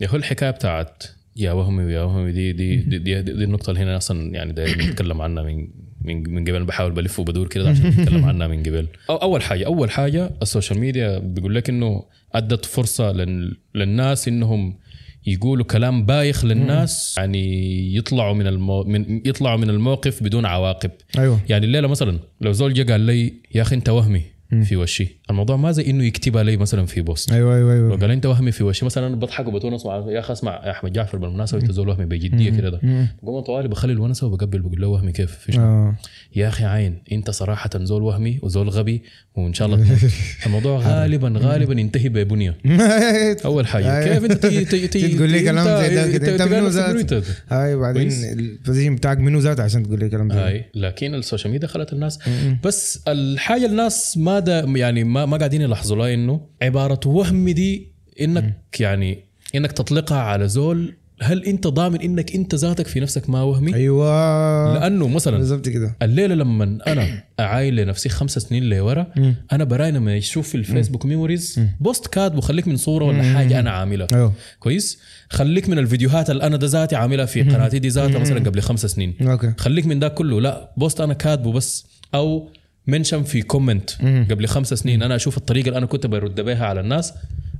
يا هو الحكاية بتاعت يا وهمي ويا وهمي دي دي دي, دي, دي, دي النقطة اللي هنا أصلا يعني دايما نتكلم عنها من من من قبل. بحاول بلف وبدور كده عشان نتكلم عنها من قبل. أو أول حاجة أول حاجة ال social media بيقول لك إنه أدت فرصة لل للناس إنهم يقولوا كلام بايخ للناس يعني يطلعوا من المو... من يطلعوا من الموقف بدون عواقب. أيوه. يعني الليلة مثلا لو زول جا قال لي يا أخي أنت وهمي في وشي. الموضوع ما زي إنه يكتبها لي مثلا في post؟ أيوه أيوه لو أيوه قال أنت وهمي في وشي. مثلا بضحك وبتونس مع يا أخي اسمع يا أحمد جعفر بالمناسبة أنت زول وهمي بجدية كده ده. بقوم طوالي بخلي الونسة وبقبل بقول له وهمي كيف؟ في شنو؟ آه. يا أخي عين أنت صراحة زول وهمي وزول غبي وإن شاء الله. *laughs* الموضوع غالبا غالبا ينتهي ببنية. *laughs* أول حاجة. كيف أنت *laughs* تقول لي كلام زي ده كده. أنت منو ذات هاي بعدين كويس. ال position بتاعك منو ذات عشان تقول لي كلام زي ده؟ لكن ال social media خلت الناس. بس الحاجة الناس ما يعني ما, ما قاعدين يلاحظوا لها إنه عبارة وهم دي إنك يعني إنك تطلقها على زول هل أنت ضامن إنك أنت ذاتك في نفسك ما وهمي؟ أيوه. لأنه مثلا بالظبط كده. الليلة لما أنا أعاين لنفسي خمسة سنين لورا أنا براي لما يشوف في الفيسبوك memories post كاتبه خليك من صورة ولا حاجة أنا عاملها. أيوه. كويس؟ خليك من الفيديوهات اللي أنا ده ذاتي عاملها في قناتي دي ذاتها مثلا قبل خمسة سنين. okay. خليك من ده كله. لا post أنا كاتبه بس. أو mention في comment قبل خمسة سنين. أنا أشوف الطريقة اللي أنا كنت برد بها على الناس.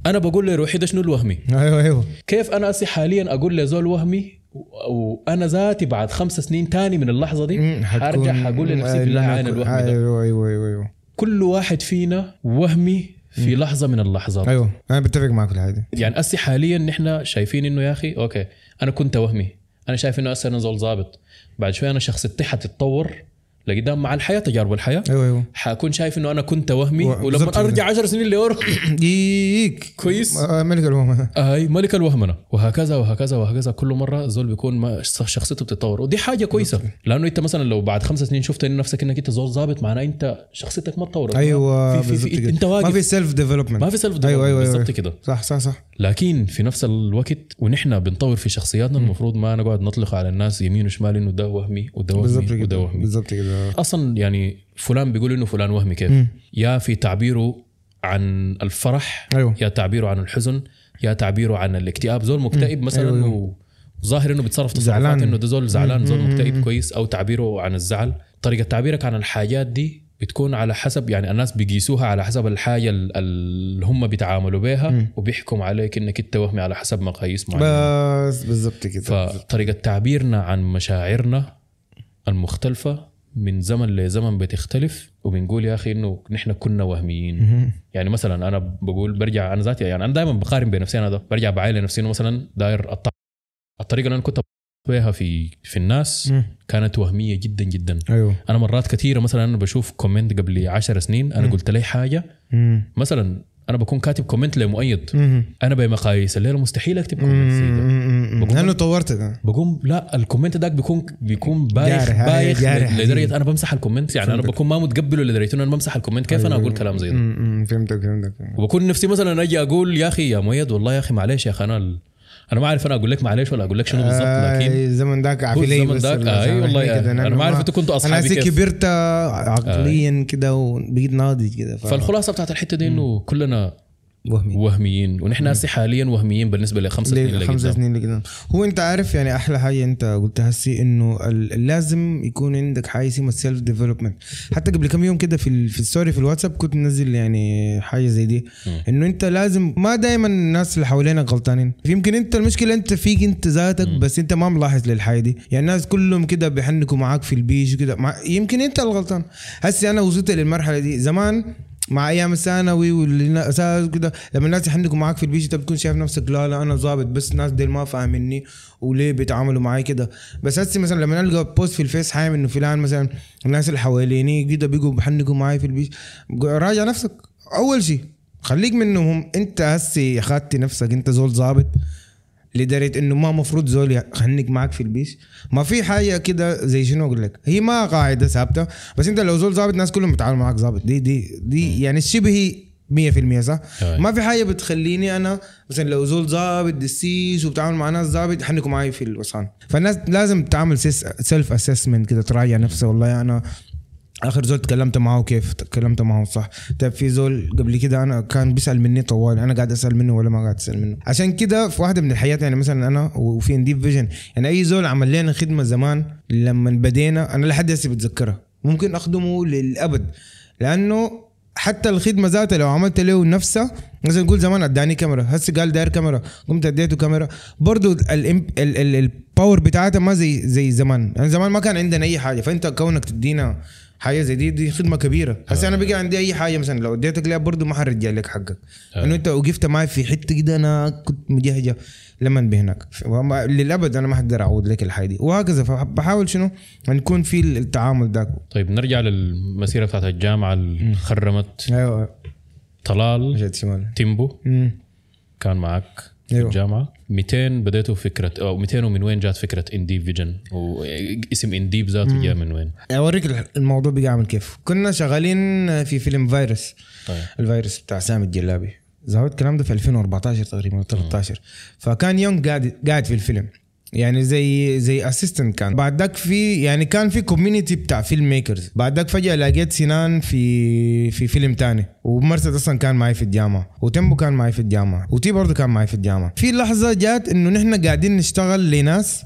أنا بقول لروحي ده شنو الوهمي؟ أيوه أيوه. كيف أنا أسي حاليا أقول لزول وهمي وأنا ذاتي بعد خمسة سنين تاني من اللحظة دي حرجع حقول لنفسي أيوة، بالله عين الوهم ده. أيوه أيوه أيوه أيوه. كل واحد فينا وهمي في لحظة من اللحظات. أيوه أنا بتفق معك في الحاجة يعني أسي حاليا نحن شايفين إنه يا أخي okay أنا كنت وهمي. أنا شايف إنه أسي أنا زول ظابط. بعد شوي أنا شخصيتي حتتطور. لقدام مع الحياة تجارب الحياة. أيوه أيوه. حاكون شايف إنه أنا كنت وهمي و- ولما بالضبط. أرجع 10 سنين لورا. *coughs* yuck كويس. آه، ملك الوهم أي ملك الوهم وهكذا وهكذا وهكذا. كل مرة زول بيكون ما شخصيته بتتطور. ودي حاجة كويسة. لأنه أنت مثلا لو بعد خمس سنين شفت إن نفسك إنك أنت زول ظابط معناه أنت شخصيتك ما تطورت أيوه في في بالضبط. أنت واقف ما في سيلف development ما في self أيوه أيوه بالضبط أيوة. كده. صح صح صح. لكن في نفس الوقت ونحن بنطور في شخصياتنا المفروض ما نقعد نطلق على الناس يمين وشمال إنه ده وهمي وده بالضبط وهمي وده وهمي. بالضبط كده. أصلا يعني فلان بيقول إنه فلان وهمي كيف مم. يا في تعبيره عن الفرح أيوه. يا تعبيره عن الحزن يا تعبيره عن الاكتئاب زول مكتئب مثلا أيوه، أيوه. وظاهر إنه بيتصرف تصرفات زعلان. إنه ده زول زعلان زول مكتئب. كويس أو تعبيره عن الزعل طريقة تعبيرك عن الحاجات دي بتكون على حسب يعني الناس بيقيسوها على حسب الحاجة ال- اللي هم بيتعاملوا بها مم. وبيحكم عليك إنك أنت وهمي على حسب مقاييس معينة بس بالضبط كده. فطريقة تعبيرنا عن مشاعرنا المختلفة من زمن لزمن بتختلف وبنقول يا أخي إنه نحن كنا وهميين. يعني مثلا أنا بقول برجع أنا ذاتي يعني أنا دائما بقارن بين نفسي أنا ده برجع بعاين لنفسي إنه مثلا داير الط- الطريقة اللي أنا كنت بها في في الناس. كانت وهمية جدا جدا أيوه أنا مرات كثيرة مثلا أنا بشوف comment قبل عشر سنين أنا قلت لي حاجة مم. مثلا أنا بكون كاتب comment لمؤيد. أنا بمقاييس الليلة مستحيل أكتب comment زي ده. لأنه طورت ده. بقوم لا ال comment داك بيكون بيكون بايخ هاي بايخ لدرجة. أنا بمسح ال comment يعني أنا. بكون ما متقبله لدرجه انه أنا بمسح ال comment كيف أنا أقول كلام زي ده. فهمتك فهمتك. وبكون نفسي مثلا أجي أقول يا أخي يا مؤيد والله يا أخي معلش يا أخي أنا أنا ما أعرف أنا أقول لك معلش ولا أقول لك شنو بالضبط لكن آه، الزمن ذاك هو عافي الزمن ذاك، آه، أي والله يا- أنا ما أعرف أنتوا كنتوا أصحابي أنا. كبرت عقليا كده وبقيت ناضج كده فالخلاصة بتاعت الحتة دي إنه كلنا وهمي وهميين. ونحن هسه حاليا وهميين بالنسبة لخمس سنين اللي خمس قدام. سنين اللي قدام هو انت عارف يعني أحلى حاجة انت قلتها هسي إنه لازم يكون عندك حاجة اسمها self development حتى قبل كم يوم كده في في الستوري في الواتساب كنت منزل يعني حاجة زي دي. إنه انت لازم ما دائما الناس اللي حوالينك غلطانين. يمكن انت المشكلة انت فيك انت ذاتك بس انت ما ملاحظ للحاجة دي. يعني الناس كلهم كده بيحنكوا معاك في البيش وكده. مع- يمكن انت الغلطان. هسي أنا وصلت للمرحلة دي. زمان مع أيام الثانوي والاساس كده. لما الناس يحنكوا معاك في البيش انت بتكون شايف نفسك لا لا أنا ظابط بس الناس دي ما فاهميني وليه بيتعاملوا معي كده. بس هسه مثلا لما نلقى post في الفيس حايم إنه فلان مثلا الناس اللي حواليني كده بيجوا بيحنكوا معي في بقول راجع نفسك. أول شيء خليك منهم. أنت هسه اخذت نفسك أنت زول ظابط. لدرجة إنه ما مفروض زول يخنق معك في ال page. ما في حاجة كده زي شنو أقول لك؟ هي ما قاعدة ثابتة بس أنت لو زول ظابط الناس كلهم بيتعاملوا معك ظابط. دي دي دي يعني شبه 100% صح؟ ما في حاجة بتخليني أنا مثلا لو زول ظابط دسيس وبتعامل مع ناس ظابط يحنكوا معي في الوصان. فالناس لازم تعمل self assessment كده تراجع نفسها. والله أنا آخر زول تكلمت معه كيف؟ تكلمت معه صح. طيب في زول قبل كده أنا كان بيسأل مني طوال أنا قاعد أسأل منه ولا ما قاعد أسأل منه. عشان كده في واحدة من الحياة يعني مثلا أنا وفي Indep Vision يعني أي زول عمل لنا خدمة زمان لما بدينا أنا لحد هسه بتذكرها. ممكن أخدمه للأبد لأنه حتى الخدمة ذاتها لو عملت له نفسها مثلا نقول زمان أداني كاميرا هسه قال داير كاميرا قمت أديته كاميرا. برضو ال power بتاعتها ما زي زي زمان. يعني زمان ما كان عندنا أي حاجة فأنت كونك تدينا حاجة زي دي دي خدمة كبيرة. هسه أنا بقى عندي أي حاجة مثلا لو اديتك لها برضه ما حرجع لك حقك. إنه أنت وقفت معي في حتة كده أنا كنت مجهجه لما بهناك. للأبد أنا ما أقدر اعوض لك الحاجة دي. وهكذا. فبحاول شنو؟ أن يكون في التعامل ذاك. طيب نرجع للمسيرة بتاعت الجامعة اللي خرمت أيوه. طلال شمال. تيمبو. مم. كان معك أيوة. الجامعة. 200 بديتوا فكرة أو 200 ومن وين جات فكرة Indep Vision واسم Indep ذاته جاء من وين؟ أوريك الموضوع بقى عامل كيف. كنا شغالين في فيلم فيروس. طيب. الفيروس بتاع سامي الجلابي. زهوت الكلام ده في 2014 تقريبا 13 فكان young قاعد قاعد في الفيلم. يعني زي زي assistant كان. بعد ذاك في يعني كان في community بتاع film makers بعد ذاك فجأة لقيت سنان في في فيلم تاني. ومرسد أصلا كان معي في الجامعة. وتيمبو كان معي في الجامعة. وتي برضه كان معي في الجامعة. في لحظة جات إنه نحن قاعدين نشتغل لناس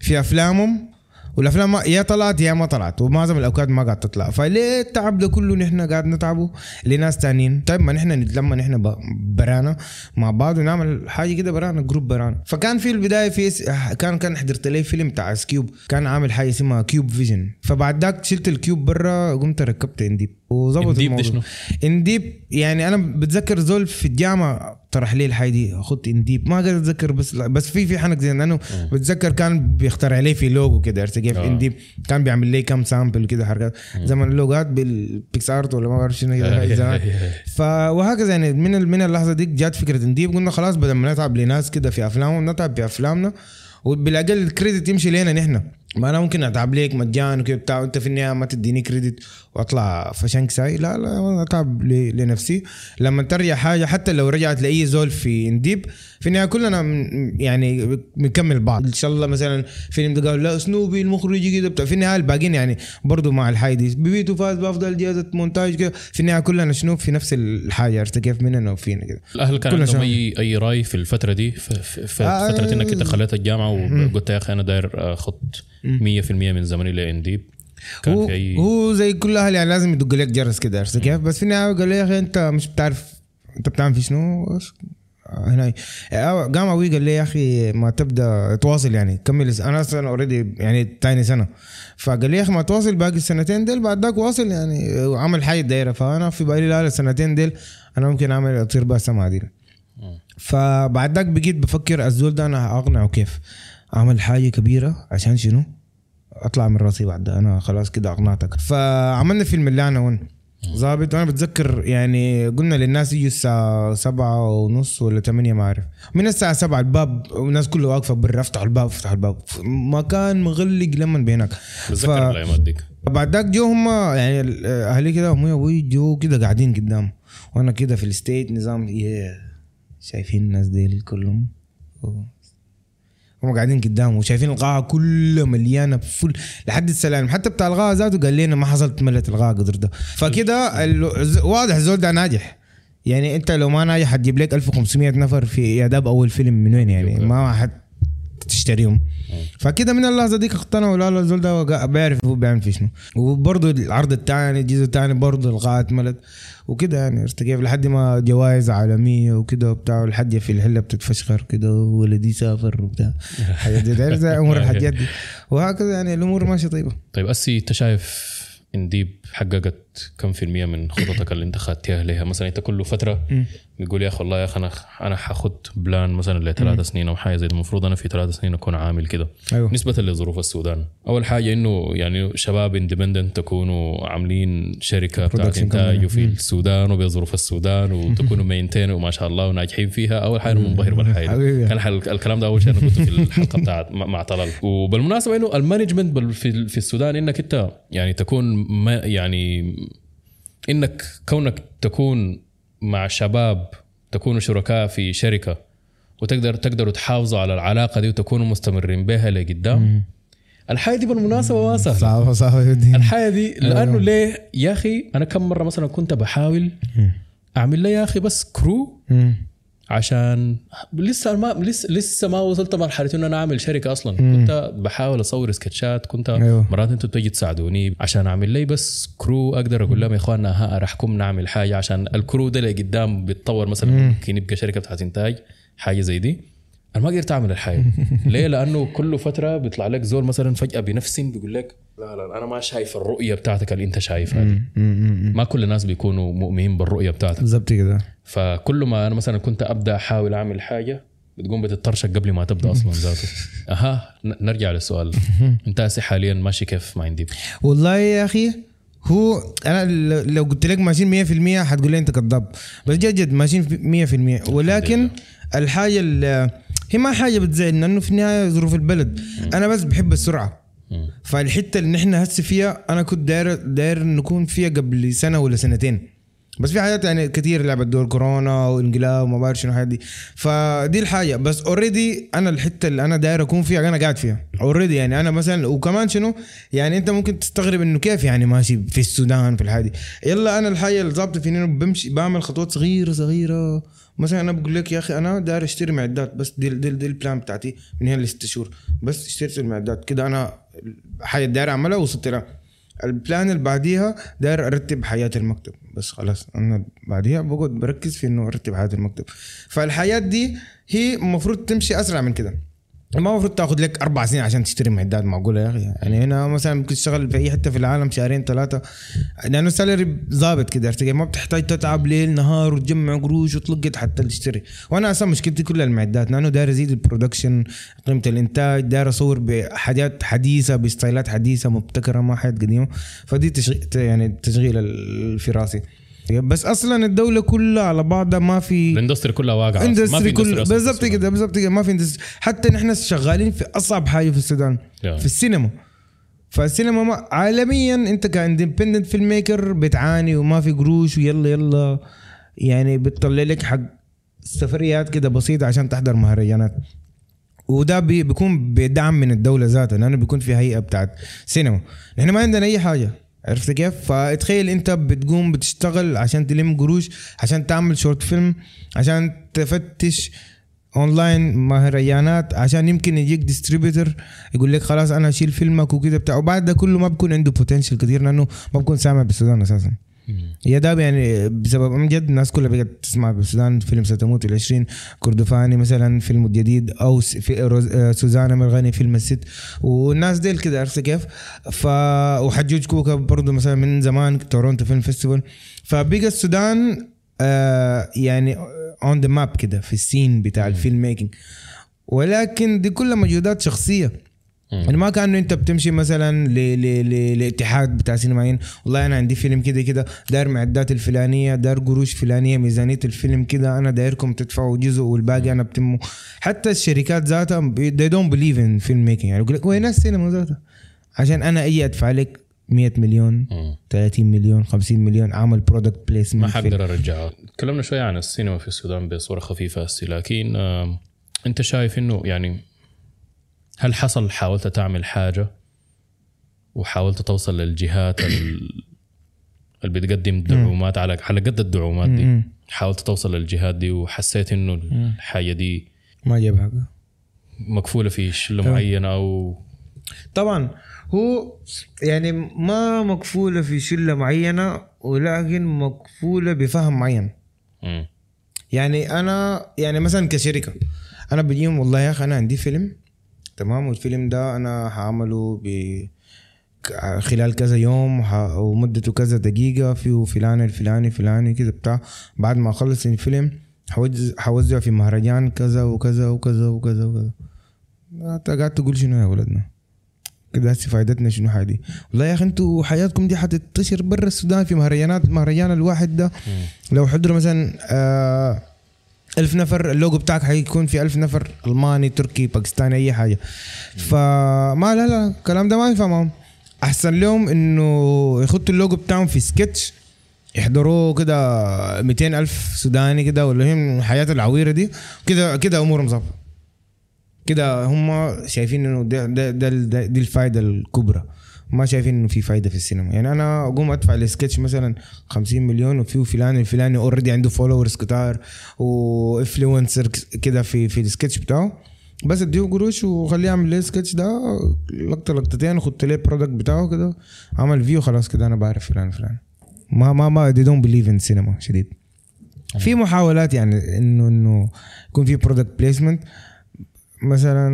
في أفلامهم. والأفلام ما- يا طلعت يا ما طلعت ومعظم الأوقات ما قاعد تطلع. فليه التعب ده كله نحن قاعد نتعبه؟ لناس تانيين. طيب ما نحن نتلمى نحن برانا مع بعض ونعمل حاجة كده برانا group برانا. فكان في البداية في كان كان حضرت لي فيلم بتاع S Cube كان عامل حاجة اسمها Cube Vision فبعد ذاك شلت ال cube برا قمت ركبت Indep وظبط الموضوع؟ Indep يعني أنا بتذكر زول في الجامعة طرح لي الحاجة دي خد Indep. ما قادر أتذكر بس بس في في حنك زي لأنه بتذكر كان بيخترع لي في لوجو كده عرفت كيف؟ آه. Indep. كان بيعمل لي كم sample كده حركات. زمن اللوجات بال PicsArt ولا ما بعرف شنو كده زمان. *laughs* ف وهكذا يعني من من اللحظة دي جات فكرة Indep. قلنا خلاص بدل ما نتعب لناس كده في أفلامهم نتعب في أفلامنا. وبالأقل ال credit يمشي لنا نحن. ما أنا ممكن أتعب ليك مجان وكده بتاع وانت في النهاية ما تديني credit واطلع فشنك ساي. لا لا أتعب لنفسي. لما ترجع حاجة حتى لو رجعت لأي زول في Indep في النهاية كلنا يعني بنكمل بعض. إن شاء الله مثلا فيلم ده قال لا سنوبي المخرج كده في النهاية الباقيين يعني برضو مع الحاجة دي. بيبيتو فاز بأفضل جائزه مونتاج كده. في النهاية كلنا شنو؟ في نفس الحاجة. عرفت كيف؟ مننا وفينا كده. الأهل كان عندهم. اي أي رأي في الفترة دي؟ في, في, في آه، فترة إنك أنت خليت الجامعة وقلت يا أخي أنا داير اخذ 100% من زمني ل Indep. كان هو, في هو زي كل أهل يعني لازم يدق لك جرس كده عرفت كيف؟ بس في النهايه قال لي يا أخي أنت مش بتعرف أنت بتعمل في شنو؟ هنا. قام أبوي قال لي يا أخي ما تبدأ تواصل يعني كمل. أنا أصلا already يعني تاني سنة. فقال لي يا أخي ما تواصل باقي السنتين ديل بعد ذاك واصل يعني وعمل حاجة دايرة. فأنا في بالي لا السنتين ديل أنا ممكن أعمل اطير بها السما دي فبعد ذاك بقيت بفكر الزول ده أنا أقنعه كيف؟ أعمل حاجة كبيرة عشان شنو؟ أطلع من راسي بعد. أنا خلاص كده أقنعتك. فعملنا فيلم اللي أنا ون ظابط وأنا بتذكر يعني قلنا للناس يجوا الساعة سبعة ونص ولا ثمانية ما أعرف. من الساعة سبعة الباب والناس كلها واقفة برا افتحوا الباب افتحوا الباب. مكان مغلق لما بينك. بتذكر الايامات ديك بعد ذاك جو هم يعني أهلي كده امي وابوي جو كده قاعدين قدام. وأنا كده في ال stage نظام yeah. شايفين الناس ديل كلهم. هم قاعدين قدام وشايفين القاعة كلها مليانة فل لحد السلام حتى بتاع القاعة ذاته قال لنا ما حصلت ملت القاعة قدر ده. فكده واضح الزول ده ناجح. يعني أنت لو ما ناجح حتجيب لك 1500 نفر في اعداد اول فيلم من وين يعني؟ ما حد تشتريهم. فكده من اللحظه ديك اقتنعوا لا لا الزول ده بيعرف هو بيعمل في شنو. وبرضه العرض الثاني الجزء الثاني برضه القاعه ملت وكده يعني كيف؟ لحد ما جوائز عالمية وكده وبتاع لحد في الحله بتتفشخر كده ولدي سافر وبتاع. *laughs* حاجات دي امور *laughs* الحاجات دي. وهكذا يعني الأمور ماشية طيبة. طيب أسي أنت شايف انديب حققت كم في المية من خططك اللي انت خدتها لها مثلا انت كل فترة بتقول يا أخي والله يا أخي أنا أنا حاخد plan مثلا لثلاث سنين أو حاجة زي. المفروض أنا في ثلاث سنين أكون عامل كده أيوه. نسبة لظروف السودان أول حاجة إنه يعني شباب independent تكونوا عاملين شركة بتاعت إنتاج. وفي السودان وبظروف السودان وتكونوا maintain وما شاء الله وناجحين فيها أول حاجة منبهر. دي. كان الكلام ده أول شيء أنا قلته في الحلقة بتاعت *laughs* مع طلال وبالمناسبة إنه ال management في في السودان إنك أنت يعني تكون ما يعني إنك كونك تكون مع شباب تكونوا شركاء في شركة وتقدر تقدروا تحافظوا على العلاقة دي وتكونوا مستمرين بها لقدام. الحاجة دي بالمناسبة ما سهلة. صعبة صعبة جدا. الحاجة دي لأنه ليه؟ يا أخي أنا كم مرة مثلا كنت بحاول أعمل لي يا أخي بس crew عشان لسه ما لسه لسه ما وصلت مرحلة إنه أنا أعمل شركة أصلا. كنت بحاول أصور سكتشات كنت أيوه. مرات أنتوا تجي تساعدوني عشان أعمل لي بس crew أقدر أقول لهم يا إخواننا أرحكم نعمل حاجة عشان ال crew ده اللي قدام بيتطور مثلا ممكن يبقى شركة بتاعت إنتاج حاجة زي دي. أنا ما قدرت أعمل الحاجة. *laughs* ليه؟ لأنه كل فترة بيطلع لك زول مثلا فجأة بنفسي بيقول لك لا لا أنا ما شايف الرؤية بتاعتك اللي أنت شايفها دي. ما كل الناس بيكونوا مؤمنين بالرؤية بتاعتك. بالضبط كده. فكل ما أنا مثلا كنت أبدأ أحاول أعمل حاجة بتقوم بتترشق قبل ما تبدأ *laughs* أصلا ذاته. أها نرجع للسؤال. *laughs* أنت حاليا ماشي كيف ما عندي؟ والله يا أخي هو أنا لو قلت لك ماشيين 100% حتقول لي أنت كذاب. بس جد جد ماشيين في 100% ولكن الحاجة ال- هي ما حاجة بتزعلنا لأنه في النهاية ظروف البلد. أنا بس بحب السرعة. فالحتة اللي نحن هسه فيها أنا كنت داير داير نكون فيها قبل سنة ولا سنتين. بس في حاجات يعني كثير لعبت دور كورونا وإنقلاب وما بعرف شنو الحاجات دي فدي الحاجة. بس already أنا الحتة اللي أنا داير أكون فيها أنا قاعد فيها. already يعني أنا مثلا وكمان شنو؟ يعني أنت ممكن تستغرب إنه كيف يعني ماشي في السودان في الحاجة يلا أنا الحاجة اللي ظابطة فيني بمشي بعمل خطوات صغيرة صغيرة. مثلا أنا بقول لك يا أخي أنا داير أشتري معدات بس دي دي, دي ال plan بتاعتي من هنا لست شهور. بس اشتريت المعدات. كده أنا حاجة داير أعملها وصلت لها. ال plan اللي بعديها داير أرتب حياة المكتب. بس خلاص أنا بعديها بقعد بركز في إنه أرتب حياة المكتب. فالحياة دي هي المفروض تمشي أسرع من كده. ما المفروض تاخذ لك أربع سنين عشان تشتري معدات معقولة يا أخي. يعني هنا مثلا ممكن تشتغل في أي حتة في العالم شهرين ثلاثة. لأنه ال salary ظابط كده؟ ما بتحتاج تتعب ليل نهار وتجمع قروش وتلقط حتى تشتري. وأنا أصلا مشكلتي كلها المعدات لأنه داير أزيد ال production قيمة الإنتاج داير أصور بحاجات حديثة بستايلات حديثة مبتكرة ما حاجات قديمة. فدي تشغ... يعني تشغيل في رأسي. بس أصلا الدولة كلها على بعضها ما في ال industry كلها واقعة. ما في industry كل بالضبط. كده بالضبط كده. ما في industry. حتى نحن شغالين في أصعب حاجة في السودان. في السينما. فالسينما ما عالميا أنت ك independent film maker بتعاني وما في قروش ويلا يلا. يعني بتطلع لك حق سفريات كده بسيطة عشان تحضر مهرجانات. وده بي بيكون بدعم من الدولة ذاتها. لأنه بيكون في هيئة بتاعت سينما. نحن ما عندنا أي حاجة. عرفت كيف؟ فتخيل انت بتقوم بتشتغل عشان تلم قروش عشان تعمل short film عشان تفتش اونلاين مهرجانات عشان يمكن يجيك distributor يقول لك خلاص أنا اشيل فيلمك وكده بتاع وبعد ده كله ما بكون عنده potential كثير لأنه ما بكون سامع بالسودان أساسا يا ده يعني بسبب من جد الناس كلها بقت تسمع بالسودان فيلم ستموت العشرين كردفاني مثلا فيلم الجديد أو في آه، سوزانا مرغني فيلم الست. والناس ديل كده عرفت كيف؟ ف وحجوج كوكا برضه مثلا من زمان Toronto Film Festival. فبقى السودان آه يعني on the map كده في ال scene بتاع ال film making ولكن دي كلها مجهودات شخصية. يعني ما كانه انت بتمشي مثلا. لاتحاد بتاع سينمائيين والله أنا عندي فيلم كده كده داير معدات الفلانية داير قروش فلانية ميزانية الفيلم كده أنا دايركم تدفعوا جزء والباقي أنا بتمه حتى الشركات ذاتها they don't believe in film making يعني يقول لك وين السينما ذاتها؟ عشان أنا أجي أدفع لك 100 مليون مم. 30 مليون 50 مليون أعمل product placement ما حقدر ارجعها تكلمنا شوية عن السينما في السودان بصورة خفيفة هسي لكن أنت شايف إنه يعني هل حصل حاولت تعمل حاجة؟ وحاولت توصل للجهات ال- اللي بتقدم دعومات على على قد الدعومات دي. حاولت توصل للجهات دي وحسيت إنه الحاجة دي ما جاب حاجة. مكفولة في شله معينه أو طبعا هو يعني ما مكفولة في شلة معينة ولكن مكفولة بفهم معين. يعني أنا يعني مثلا كشركة أنا بجيهم والله يا أخي أنا عندي فيلم. تمام؟ والفيلم ده أنا هعمله ب خلال كذا يوم ومدته كذا دقيقة فيه فلان الفلاني فلاني كذا بتاع. بعد ما أخلص الفيلم حوز- حوزعه في مهرجان كذا وكذا وكذا وكذا وكذا. انت قاعد تقول شنو يا ولدنا؟ كده هسه فايدتنا شنو حادي والله يا أخي أنتوا حياتكم دي حتنتشر برا السودان في مهرجانات المهرجان الواحد ده. لو حضروا مثلا آه ألف نفر اللوجو بتاعك حيكون في ألف نفر ألماني تركي باكستاني أي حاجة. فما لا لا الكلام ده ما ينفع أحسن لهم إنه يخطوا اللوجو بتاعهم في سكتش يحضروه كده 200 ألف سوداني كده ولا هم الحياة العويرة دي. كده كده أمورهم ظابطة كده هم شايفين إنه ده ده, ده, ده دي الفائده الكبرى. ما شايفين إنه في فايدة في السينما. يعني أنا أقوم أدفع لسكتش مثلا 50 مليون وفيه فلان الفلاني already عنده followers كتار و influencer كده في في السكتش بتاعه. بس أديه قروش وخليه يعمل لي السكتش ده لقطة لقطتين وخدت ليه ال product بتاعه كده عمل view خلاص كده أنا بعرف فلان فلان. ما ما ما they don't believe in cinema شديد. في محاولات يعني إنه إنه يكون في product placement مثلا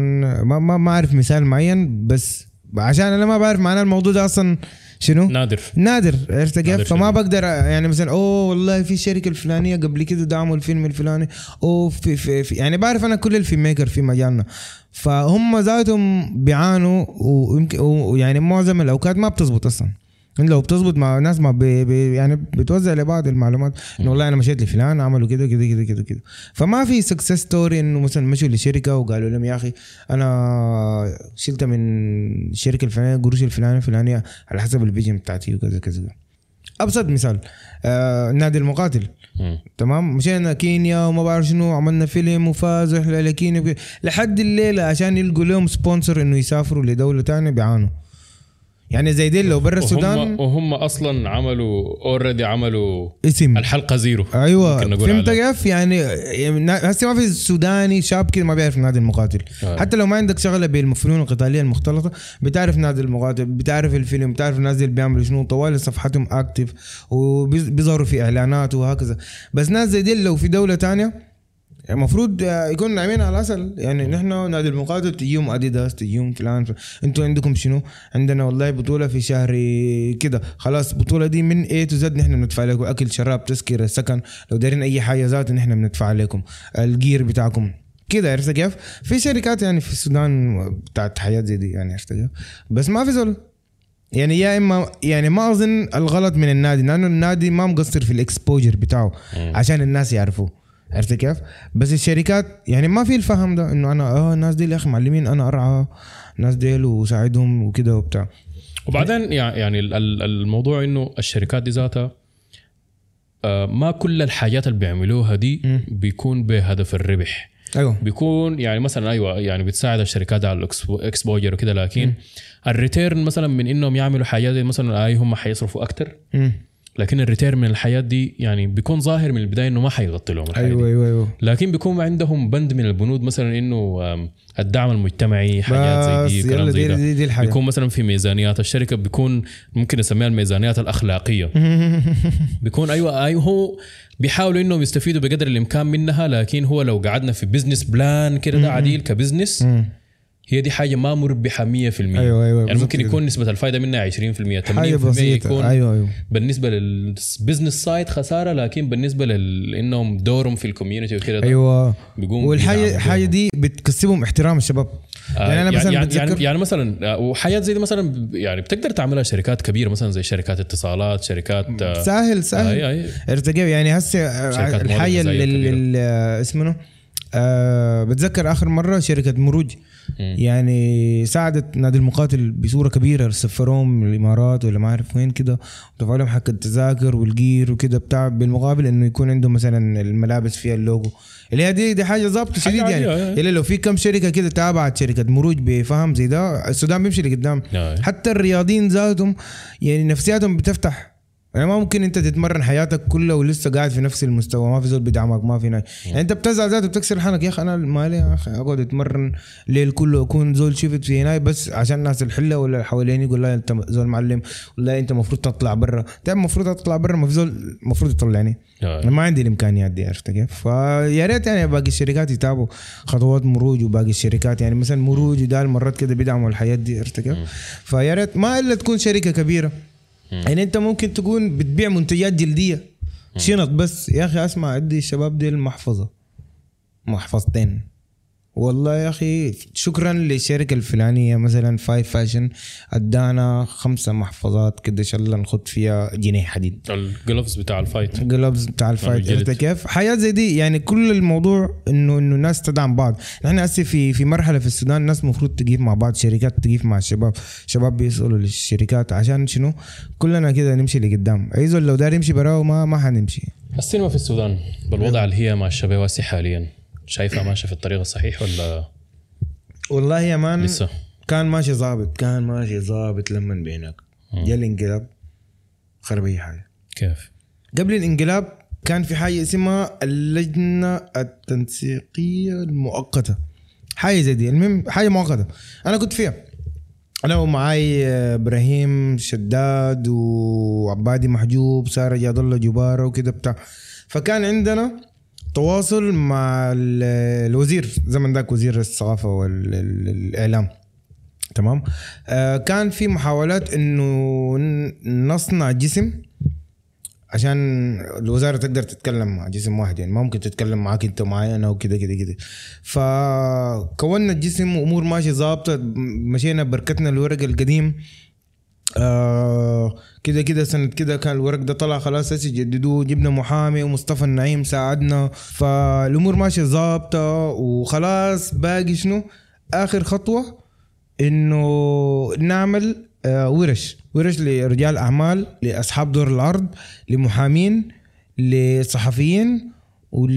ما ما ما أعرف مثال معين بس عشان أنا ما بعرف معنى الموضوع ده أصلا. شنو؟ نادر. نادر. عرفت كيف؟ فما. بقدر يعني مثلا أوه والله في الشركة الفلانية قبل كده دعموا الفيلم الفلاني. أوه في, في, في. يعني بعرف أنا كل ال film maker في مجالنا. فهم ذاتهم بيعانوا ويمكن ويعني معظم الأوقات ما بتزبط أصلا. لو بتزبط مع ناس ما بي بي يعني بتوزع لبعض المعلومات انه والله أنا مشيت لفلان عملوا كده كده كده كده كده. فما في success story إنه مثلا مشوا لشركة وقالوا لهم يا أخي أنا شلت من الشركة الفلانية قروش الفلانية الفلانية على حسب ال vision بتاعتي وكذا كذا أبسط مثال آه نادي المقاتل. مم. تمام؟ مشينا كينيا وما بعرف شنو عملنا فيلم وفاز رحله لكينيا. لحد الليلة عشان يلقوا لهم sponsor إنه يسافروا لدولة تانية بيعانوا يعني زي دي لو برا السودان وهم, وهم أصلا عملوا already عملوا اسم. الحلقة زيرو. أيوه فهمت. كيف؟ يعني يعني هسه ما في سوداني شاب كده ما بيعرف نادي المقاتل. آه. حتى لو ما عندك شغلة بالفنون القتالية المختلطة بتعرف نادي المقاتل بتعرف الفيلم بتعرف الناس اللي بيعملوا شنو طوال صفحتهم active وبيظهروا في إعلانات وهكذا. بس ناس زي دي لو في دولة تانية المفروض يكون نايمين على العسل. يعني نحن نادي المقاتل تجيهم أديداس تجيهم فلان. أنتوا عندكم شنو؟ عندنا والله بطولة في شهر كده. خلاص البطوله دي من A to Z نحن بندفع لكم. أكل شراب تذكرة سكن. لو دايرين أي حاجة ذات نحن بندفع لكم ال gear بتاعكم. كده عرفت كيف؟ في شركات يعني في السودان بتاعت حيات زي دي يعني عرفت كيف؟ بس ما في زول. يعني يا إما يعني ما أظن الغلط من النادي لأنه النادي ما مقصر في ال exposure بتاعه. عشان الناس يعرفوه. عرفت كيف؟ بس الشركات يعني ما في الفهم ده إنه أنا آه الناس دي يا أخي معلمين أنا أرعى الناس ديل وساعدهم وكده وبتاع. وبعدين يع- يعني ال- ال- الموضوع إنه الشركات دي ذاتها آه، ما كل الحاجات اللي بيعملوها دي بيكون بهدف الربح. أيوه. بيكون يعني مثلا أيوه يعني بتساعد الشركات على ال exposure وكده لكن ال return مثلا من إنهم يعملوا حاجات زي مثلا اي هم حيصرفوا أكتر. مم. لكن ال return من الحياة دي يعني بيكون ظاهر من البداية إنه ما حيغطي لهم الحياة أيوه دي. أيوه أيوه. لكن بيكون عندهم بند من البنود مثلا إنه الدعم المجتمعي حاجات زي دي يلا كلام زي دي, دي, دي الحاجة بيكون مثلا في ميزانيات الشركة بيكون ممكن نسميها الميزانيات الأخلاقية. *laughs* بيكون أيوه أيوه هو بيحاولوا إنهم يستفيدوا بقدر الإمكان منها لكن هو لو قعدنا في business plan كده ده عديل ك business هي دي حاجة ما مربحة 100% أيوة، أيوة، يعني ممكن. يكون نسبة الفائده منها 20% 80% حاجة بسيطة. يكون أيوه أيوه. بالنسبة لل business side خسارة لكن بالنسبة لانهم دورهم في ال community وكده ده أيوه بيقوم والحاجة الحاجة. دي بتكسبهم احترام الشباب. آه، يعني أنا مثلا يعني, يعني, يعني مثلا آه، وحياه زي دي مثلا يعني بتقدر تعملها شركات كبيرة مثلا زي شركات اتصالات شركات آه، سهل سهل. آه، كيف يعني هسه شركات الحاجة. اللي اسمه آه بتذكر آخر مرة شركة مروج يعني ساعدت نادي المقاتل بصورة كبيرة سفروهم من الإمارات ولا ما أعرف وين كده ودفعوا لهم حق التذاكر والجير وكده بتاع بالمقابل إنه يكون عندهم مثلا الملابس فيها اللوجو اللي هي دي دي حاجة ظابطة شديد يعني آه. إلا لو في كم شركة كده تابعت شركة مروج بفهم زي ده السودان بيمشي لقدام آه. حتى الرياضيين ذاتهم يعني نفسياتهم بتفتح يعني ما ممكن انت تتمرن حياتك كلها ولسه قاعد في نفس المستوى ما في زول بيدعمك ما في ناي يعني انت بتزعل ذاته بتكسر حالك. يا أخي أنا مالي يا أخي؟ أقعد أتمرن الليل كله أكون زول شفت في هناي بس عشان الناس الحلة ولا اللي حواليني يقول لا أنت زول معلم. ولا أنت المفروض تطلع برا. انت المفروض أطلع برا؟ ما في زول المفروض يطلعني. أنا ما عندي الإمكانيات دي عرفت كيف؟ فيا ريت يعني باقي الشركات يتابعوا خطوات مروج وباقي الشركات. يعني مثلا مروج ودال مرات كده بيدعموا الحياة دي عرفت كيف؟ فيا ريت ما إلا تكون شركة كبيرة. يعني انت ممكن تكون بتبيع منتجات جلدية. شنط بس. يا أخي أسمع ادي الشباب دي المحفظه محفظتين. والله يا أخي شكرا للشركه الفلانية مثلا Five Fashion أدانا خمسة محفظات كده ان شاء الله نخد فيها جنيه حديد ال gloves بتاع ال fight gloves بتاع ال fight الجلد. عرفت كيف؟ حياة زي دي يعني كل الموضوع انه إنه الناس تدعم بعض، نحن هسه في في مرحلة في السودان الناس المفروض تقيف مع بعض، شركات تقيف مع الشباب، شباب بيسألوا للشركات عشان شنو؟ كلنا كده نمشي لقدام، اي زول لو دار يمشي براه ما ما حنمشي. السينما في السودان بالوضع اللي هي به هسه حاليا شايفها ماشية في الطريق الصحيح ولا والله يا مان لسه؟ كان ماشي ظابط كان ماشي ظابط لما بينك جا الانقلاب خرب أي حاجة. كيف؟ قبل الانقلاب كان في حاجة اسمها اللجنة التنسيقية المؤقتة. حاجة زي دي. المهم حاجة مؤقتة. أنا كنت فيها. أنا ومعاي إبراهيم شداد وعبادي محجوب سارة جاد الله جبارة وكده بتاع. فكان عندنا تواصل مع ال- الوزير زمن ذاك وزير الثقافه والاعلام تمام؟ آه كان في محاولات إنه نصنع جسم عشان الوزارة تقدر تتكلم مع جسم واحد يعني ما ممكن تتكلم معاك أنت ومعاي أنا وكده كده كده. فكونا الجسم وامور ماشية ظابطة مشينا بركتنا الورق القديم آه كده كده سنة كده كان الورق ده طلع خلاص هسه جددوه جبنا محامي ومصطفى النعيم ساعدنا. فالأمور ماشية ظابطة وخلاص. باقي شنو؟ آخر خطوة إنه نعمل آه، ورش. ورش لرجال أعمال لأصحاب دور العرض لمحامين لصحفيين ول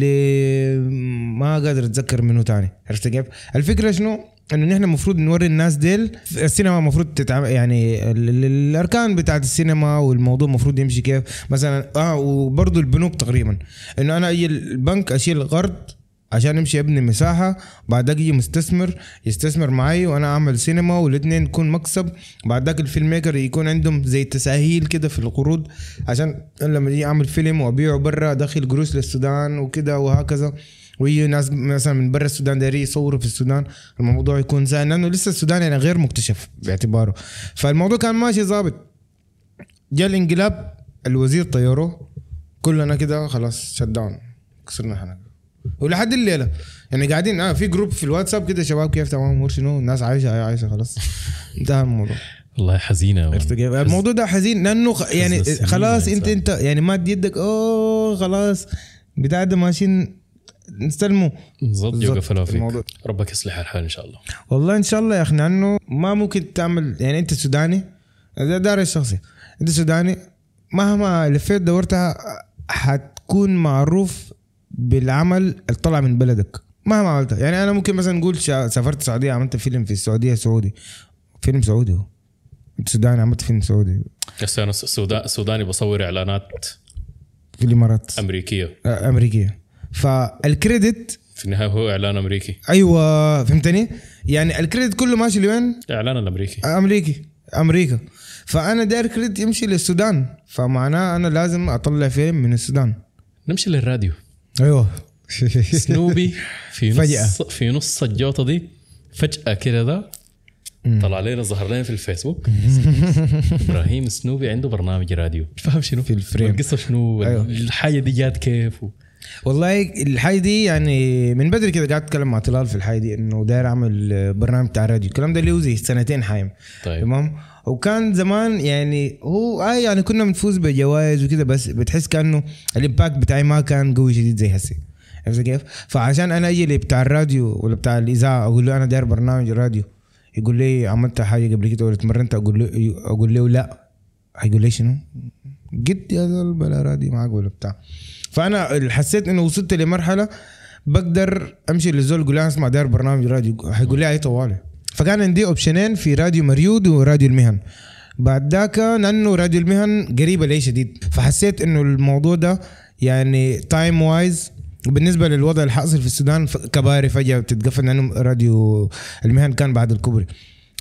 ما قادر أتذكر منه تاني. عرفت كيف؟ الفكرة شنو؟ انه نحن المفروض نوري الناس ديل. السينما المفروض تتعامل يعني ال- ال- الأركان بتاعت السينما والموضوع المفروض يمشي كيف. مثلا آه وبرضه البنوك تقريبا. إنه أنا أجي البنك أشيل قرض عشان امشي ابني مساحة بعد يجي مستثمر يستثمر معي وأنا أعمل سينما والاثنين يكون مكسب. بعد ذاك الفيلم ميكر يكون عندهم زي تساهيل كده في القروض عشان لما يجي أعمل فيلم وأبيعه برا ادخل قروش للسودان وكده وهكذا. ويجي ناس مثلا من برا السودان دايرين يصوروا في السودان الموضوع يكون سهل لأنه لسه السودان يعني غير مكتشف باعتباره. فالموضوع كان ماشي ظابط. جاء الانقلاب الوزير طيروه كلنا كده خلاص shut down كسرنا حنك ولحد الليلة يعني قاعدين آه في جروب في الواتساب كده شباب كيف تمام امور شنو؟ الناس عايشة عايشة خلاص. انتهى الموضوع. والله حزينة؟ الموضوع ده حزين لأنه يعني خلاص انت. انت يعني ماد يدك أوه خلاص. بتاع ده ماشيين نستلموا بالضبط. يوقف فيك. الموضوع. ربك يصلح الحال إن شاء الله. والله إن شاء الله يا أخي لأنه ما ممكن تعمل يعني أنت سوداني ده دار الشخصي أنت سوداني مهما لفيت دورتها حتكون معروف بالعمل اللي طلع من بلدك. مهما عملتها. يعني أنا ممكن مثلا نقول سافرت السعوديه عملت فيلم في السعودية سعودي. فيلم سعودي هو. أنت سوداني عملت فيلم سعودي. بس أنا السوداني بصور إعلانات في الإمارات. أمريكية. آه، أمريكية. فالكريدت في النهاية هو إعلان أمريكي. أيوه فهمتني؟ يعني ال credit كله ماشي لوين؟ إعلان الأمريكي. أمريكي. أمريكا. فأنا داير credit يمشي للسودان. فمعناه أنا لازم أطلع فيلم من السودان. نمشي للراديو. أيوه. سنوبي في فجأة. نص في نص الجوطة دي فجأة كده ده طلع لنا ظهر لنا في الفيسبوك. *laughs* إبراهيم سنوبي عنده برنامج راديو. فاهم شنو؟ في ال frame. القصة شنو؟ أيوه. الحاجة دي جات كيف؟ و... والله الحاجة دي يعني من بدري كده قاعد أتكلم مع طلال في الحاجة دي إنه داير أعمل برنامج بتاع راديو الكلام ده اللي هو زي سنتين حايم. طيب. تمام؟ وكان زمان يعني هو آه يعني كنا بنفوز بجوائز وكده بس بتحس كأنه ال impact بتاعي ما كان قوي شديد زي هسي عرفت كيف؟ فعشان أنا أجي بتاع الراديو ولا بتاع الإذاعة أقول له أنا داير برنامج راديو يقول لي عملت حاجة قبل كده ولا اتمرنت؟ أقول له أقول له لا. هيقول لي شنو؟ قد يا زول بلا راديو معك ولا بتاع. فأنا حسيت إنه وصلت لمرحلة بقدر أمشي للزول أقول له أسمع داير برنامج راديو هيقول لي أي طوالي. فكان عندي option ين في راديو مريود وراديو المهن. بعد ذاك لأنه راديو المهن قريبة لي شديد. فحسيت إنه الموضوع ده يعني time wise بالنسبة للوضع اللي حاصل في السودان كباري فجأة بتتقفل لأنه راديو المهن كان بعد الكوبري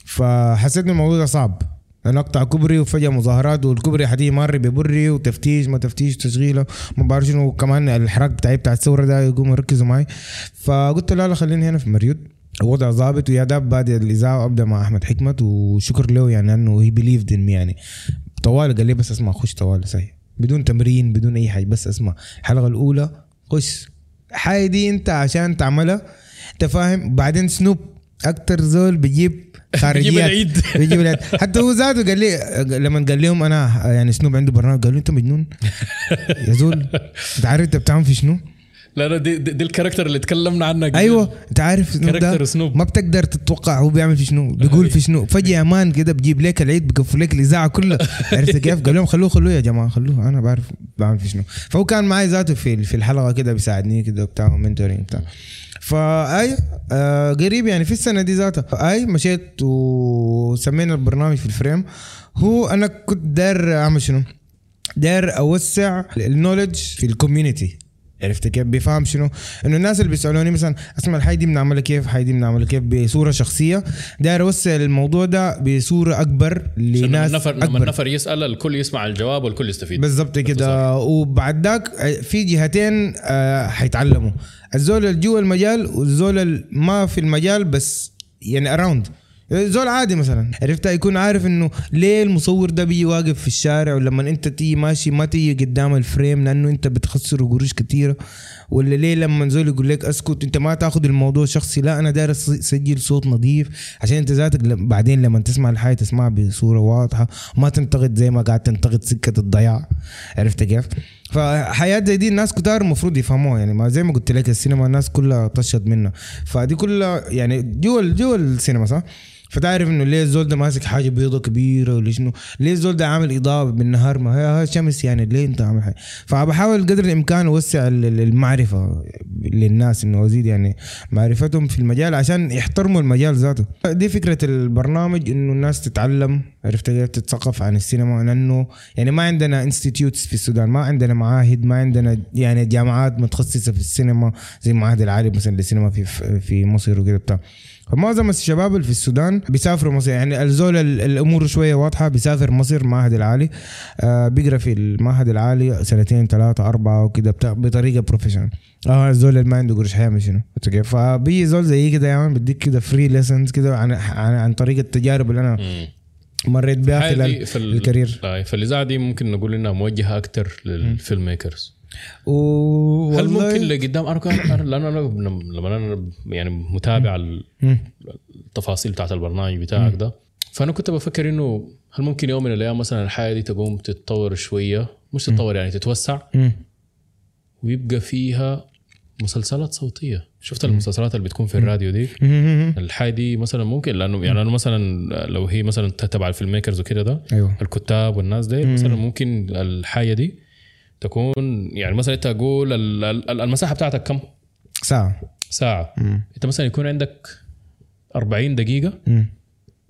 فحسيت ان الموضوع ده صعب. أنا اقطع كوبري وفجأة مظاهرات والكوبري حدي مر ببري وتفتيش ما تفتيش تشغيله ما بعرف شنو. كمان الحراك بتاعي بتاع الثورة ده يقوموا يركزوا معي فقلت لا لا خليني هنا في مريود الوضع ظابط ويا داب بادئ الإذاعة وأبدأ مع أحمد حكمت. وشكر له يعني انه هي بليفد ان يعني. طوال قال لي بس اسمع خش طوال صحيح. بدون تمرين بدون أي حاجة بس اسمع. الحلقة الأولى خش. حاجة دي أنت عشان تعملها أنت فاهم؟ بعدين سنوب. أكتر زول بيجيب خارجيات *laughs* العيد. *laughs* بيجيب العيد. حتى هو ذاته قال لي لما قال لهم أنا يعني سنوب عنده برنامج؟ قالوا انت مجنون *laughs* يا زول. أنت عارف أنت بتعمل في شنو؟ لا لا دي, دي, دي ال character اللي تكلمنا عنها قبل. أيوه. أنت عارف سنوب character ده سنوب. ما بتقدر تتوقع هو بيعمل في شنو. بيقول في شنو. فجأة man كده بجيب لك العيد بقفل لك الإذاعة كلها. عرفت كيف؟ قال لهم خلوه خلوه يا جماعة خلوه. أنا بعرف بعمل في شنو. فهو كان معي ذاته في في الحلقة كده بيساعدني كده بتاع mentoring بتاع فأي آه قريب يعني في السنة دي ذاتها. اي مشيت وسمينا البرنامج في الفريم. هو أنا كنت داير أعمل شنو؟ داير أوسع ال knowledge في ال community عرفت كيف؟ بيفهم شنو؟ إنه الناس اللي بيسألوني مثلا اسمع الحاجة دي بنعملها كيف؟ الحاجة دي بنعملها كيف؟ بصورة شخصية. داير أوسع الموضوع ده بصورة أكبر لما لناس النفر لما أكبر. النفر يسأل الكل يسمع الجواب والكل يستفيد. بالضبط كده. وبعد ذاك في جهتين آه، حيتعلموا. الزول اللي جوا المجال والزول اللي ما في المجال بس يعني around زول عادي مثلا. عرفت؟ يكون عارف إنه ليه المصور ده بيجي واقف في الشارع ولما أنت تيجي ماشي ما تيجي قدام ال frame لأنه أنت بتخسر قروش كثيره ولا ليه لما زول يقول لك اسكت؟ أنت ما تاخذ الموضوع شخصي. لا أنا داير أسجل صوت نظيف عشان أنت ذاتك بعدين لما تسمع الحاجة تسمعها بصورة واضحة. ما تنتقد زي ما قاعد تنتقد سكة الضياع. عرفت كيف؟ فحياة زي دي الناس كتار المفروض يفهموها يعني ما زي ما قلت لك السينما الناس كلها طشت منها فدي كلها يعني جوا جوا السينما صح؟ فتعرف إنه ليه الزول ده ماسك حاجة بيضة كبيرة ولا شنو؟ ليه الزول ده عامل إضاءة بالنهار ما هي شمس يعني ليه أنت عامل حاجة؟ فبحاول قدر الإمكان أوسع ال- ال- المعرفة للناس إنه أزيد يعني معرفتهم في المجال عشان يحترموا المجال ذاته. دي فكرة البرنامج إنه الناس تتعلم عرفت كيف تتثقف عن السينما لأنه يعني ما عندنا institutes في السودان ما عندنا معاهد ما عندنا يعني جامعات متخصصة في السينما زي معهد العالي مثلا للسينما في في مصر وكده بتاع فمعظم الشباب اللي في السودان بيسافروا مصر. يعني الزول ال- الأمور شوية واضحة بيسافر مصر معهد العالي. آه بيقرأ في المعهد العالي سنتين ثلاثة أربعة وكده بطريقة professional آه الزول اللي ما عنده قرش حيعمل شنو؟ كيف؟ فبيجي زول زي كده يا man بديك كده free lessons كده عن, عن عن طريق التجارب اللي أنا مريت بها خلال ال career. آه، فالاذاعه دي ممكن نقول إنها موجهة أكثر لل film makers و هل ممكن لقدام أنا أنا- لأنه أنا لما أنا يعني متابع. التفاصيل بتاعت البرنامج بتاعك ده فأنا كنت بفكر إنه هل ممكن يوم من الأيام مثلا الحياة دي تقوم تتطور شوية؟ مش تتطور يعني تتوسع. ويبقى فيها مسلسلات صوتية. شفت المسلسلات اللي بتكون في الراديو دي. الحاجة دي مثلا ممكن لأنه يعني أنا مثلا لو هي مثلا تبع الفيلم ميكرز وكده ده أيوه. الكتاب والناس دي مثلا ممكن الحاجة دي تكون يعني مثلا أنت أقول ال- ال- المساحة بتاعتك كم؟ ساعة. ساعة. مم. أنت مثلا يكون عندك 40 دقيقة. مم.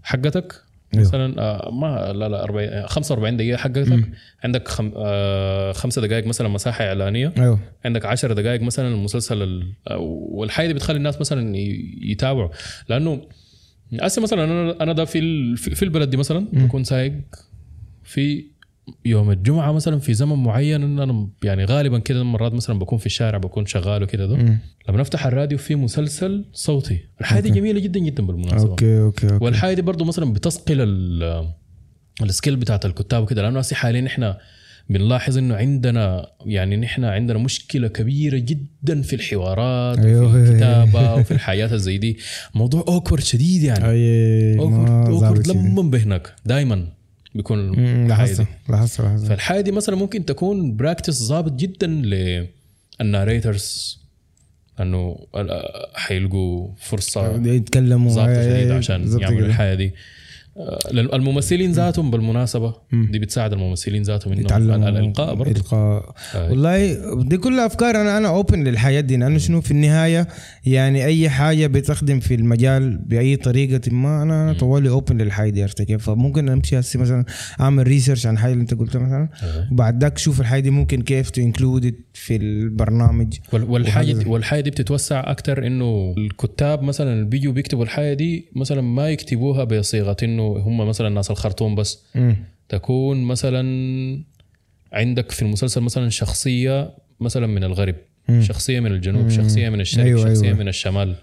حقتك أيوه. مثلا آه، ما لا لا 40 45 دقيقة حقتك. عندك خم آه خمسة دقائق مثلا مساحة إعلانية. أيوه. عندك 10 دقائق مثلا المسلسل ال- والحاجة دي بتخلي الناس مثلا يتابعوا. لأنه هسه مثلا أنا أنا ده في في البلد دي مثلا بكون سايق في يوم الجمعة مثلا في زمن معين إن أنا يعني غالبا كده مرات مثلا بكون في الشارع بكون شغال وكده ده. لما نفتح الراديو في مسلسل صوتي. الحاجة دي جميلة جدا جدا بالمناسبة. okay okay okay. والحاجة دي برضه مثلا بتصقل ال- ال skill بتاعت الكتاب وكده. لأنه حاليا إحنا بنلاحظ إنه عندنا يعني نحن عندنا مشكلة كبيرة جدا في الحوارات أيوه. وفي الكتابة وفي الحياة زي دي. موضوع awkward شديد يعني. ما awkward شديد. لما بهنك دائما بيكون لاحظت. لاحظت فالحاجة دي مثلا ممكن تكون practice ظابط جدا لل narrators انه حيلقوا فرصة يتكلموا ظابطه شديد أي- عشان بالضبط يعملوا. الحياة دي الممثلين ذاتهم بالمناسبة دي بتساعد الممثلين ذاتهم إنهم يتعلموا الإلقاء برضه إلقاء. آه. والله دي كلها أفكار أنا أنا open للحياة دي لأنه شنو في النهاية يعني أي حاجة بتخدم في المجال بأي طريقة ما أنا أنا طوالي open للحاجه دي عرفت كيف؟ فممكن أمشي هسه مثلا أعمل research عن الحاجة اللي أنت قلتها مثلا وبعد ذاك شوف الحاجة دي ممكن كيف ت include في البرنامج وال- والحاجة. دي والحاجة دي بتتوسع أكثر إنه الكتاب مثلا اللي بيجوا بيكتبوا الحاجة دي مثلا ما يكتبوها بصيغة إنه هم مثلا ناس الخرطوم بس. مم. تكون مثلا عندك في المسلسل مثلا شخصية مثلا من الغرب شخصية من الجنوب شخصية من الشرق أيوة، شخصية أيوة. من الشمال.